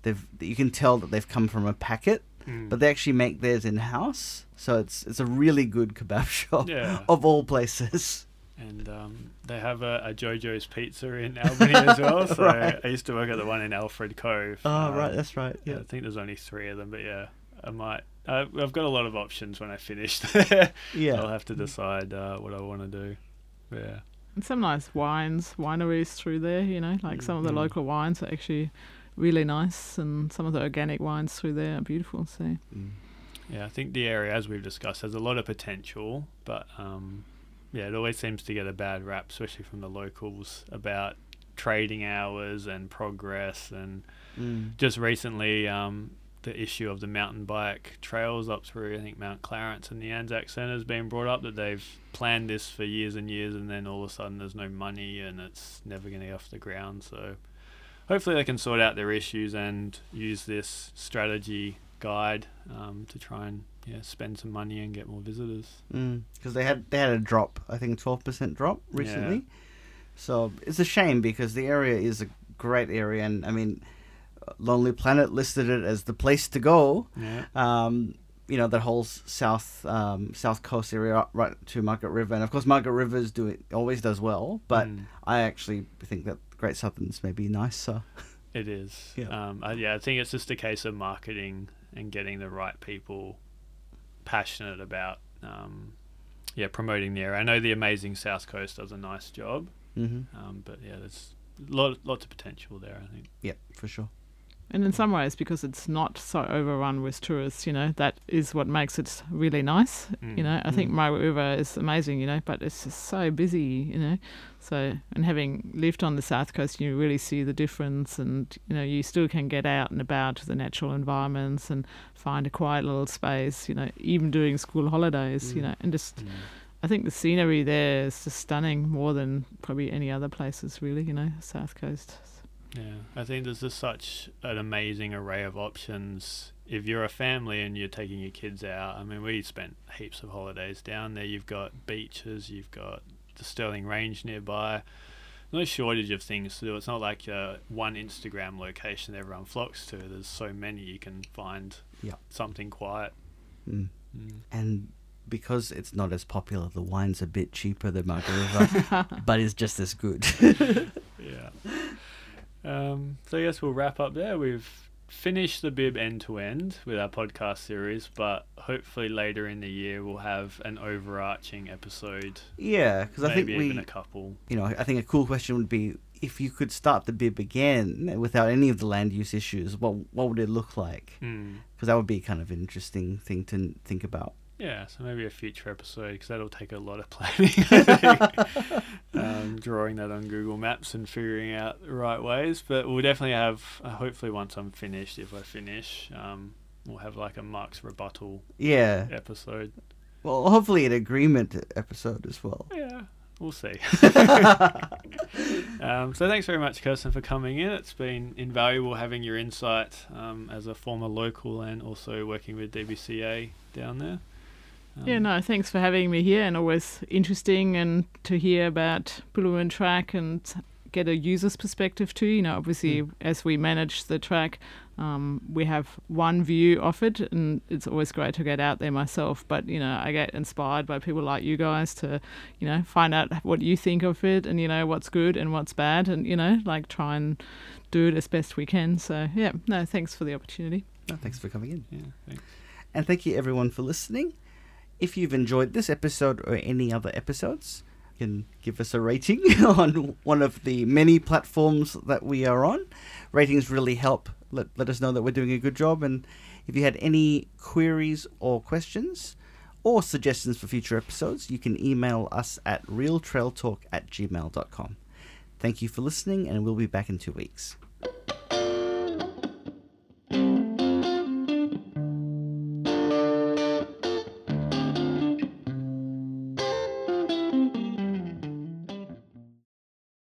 they've, you can tell that they've come from a packet, Mm. but they actually make theirs in house. So it's it's a really good kebab shop Yeah. of all places. And um, they have a, a JoJo's Pizza in Albany as well. So Right. I used to work at the one in Alfred Cove. Oh, Um, right, that's right. Yeah, Yeah. I think there's only three of them, but yeah, I might. Uh, I've got a lot of options when I finish there. I'll have to decide uh, what I want to do. Yeah. and some nice wines, wineries through there. You know, like some of the Mhm. local wines are actually really nice, and some of the organic wines through there are beautiful. So Mm. Yeah, I think the area, as we've discussed, has a lot of potential, but um, yeah, it always seems to get a bad rap, especially from the locals, about trading hours and progress. And Mm. just recently, um, the issue of the mountain bike trails up through, I think, Mount Clarence and the Anzac Centre has been brought up that they've planned this for years and years, and then all of a sudden there's no money and it's never going to get off the ground. So hopefully they can sort out their issues and use this strategy guide um, to try and yeah spend some money and get more visitors. Because they had they had a drop, I think twelve percent drop recently. So it's a shame because the area is a great area, and I mean, Lonely Planet listed it as the place to go. Yeah. Um, you know that whole south um, south coast area right to Margaret River, and of course Margaret River's do it always does well, but Mm, I actually think that Great Southern's maybe nicer. it is. Yeah. Um, I, yeah, I think it's just a case of marketing and getting the right people passionate about um, yeah promoting the area. I know the amazing South Coast does a nice job, Mm-hmm. um, but yeah, there's lot lots of potential there. I think. Yeah, for sure. And in some ways, because it's not so overrun with tourists, you know, that is what makes it really nice. Mm. You know, I think Mm. River is amazing, you know, but it's just so busy, you know. So, and having lived on the south coast, you really see the difference, and you know, you still can get out and about to the natural environments and find a quiet little space, you know, even during school holidays, you Mm. know, and just Mm. I think the scenery there is just stunning more than probably any other places, really, you know, south coast. Yeah, I think there's just such an amazing array of options. If you're a family and you're taking your kids out, I mean, we spent heaps of holidays down there. You've got beaches, you've got the Stirling Range nearby. No shortage of things to do. It's not like uh, one Instagram location everyone flocks to. There's so many you can find Yeah. something quiet. Mm. Mm. And because it's not as popular, the wine's a bit cheaper than Margaret River, but it's just as good. Um, so I guess we'll wrap up there. We've finished the bib end to end with our podcast series, but hopefully later in the year we'll have an overarching episode. yeah, because I think maybe even we, a couple. you know, I think a cool question would be if you could start the bib again without any of the land use issues, what what would it look like? Mm. Because that would be kind of an interesting thing to think about. Yeah, so maybe a future episode because that'll take a lot of planning. Um, drawing that on Google Maps and figuring out the right ways. But we'll definitely have, uh, hopefully, once I'm finished, if I finish, um, we'll have like a Mark's rebuttal Yeah, episode. Well, hopefully an agreement episode as well. Yeah, we'll see. um, so thanks very much, Kirsten, for coming in. It's been invaluable having your insight um, as a former local and also working with DBCA down there. Um, yeah, no, thanks for having me here, and always interesting and to hear about Bibbulmun Track and get a user's perspective too. You know, obviously, Mm. as we manage the track, um, we have one view of it, and it's always great to get out there myself. But you know, I get inspired by people like you guys to, you know, find out what you think of it, and you know what's good and what's bad, and you know, like try and do it as best we can. So yeah, no, thanks for the opportunity. No, thanks for coming in. Yeah, thanks. And thank you everyone for listening. If you've enjoyed this episode or any other episodes, you can give us a rating on one of the many platforms that we are on. Ratings really help let, let us know that we're doing a good job. And if you had any queries or questions or suggestions for future episodes, you can email us at realtrailtalk at gmail.com. Thank you for listening, and we'll be back in two weeks.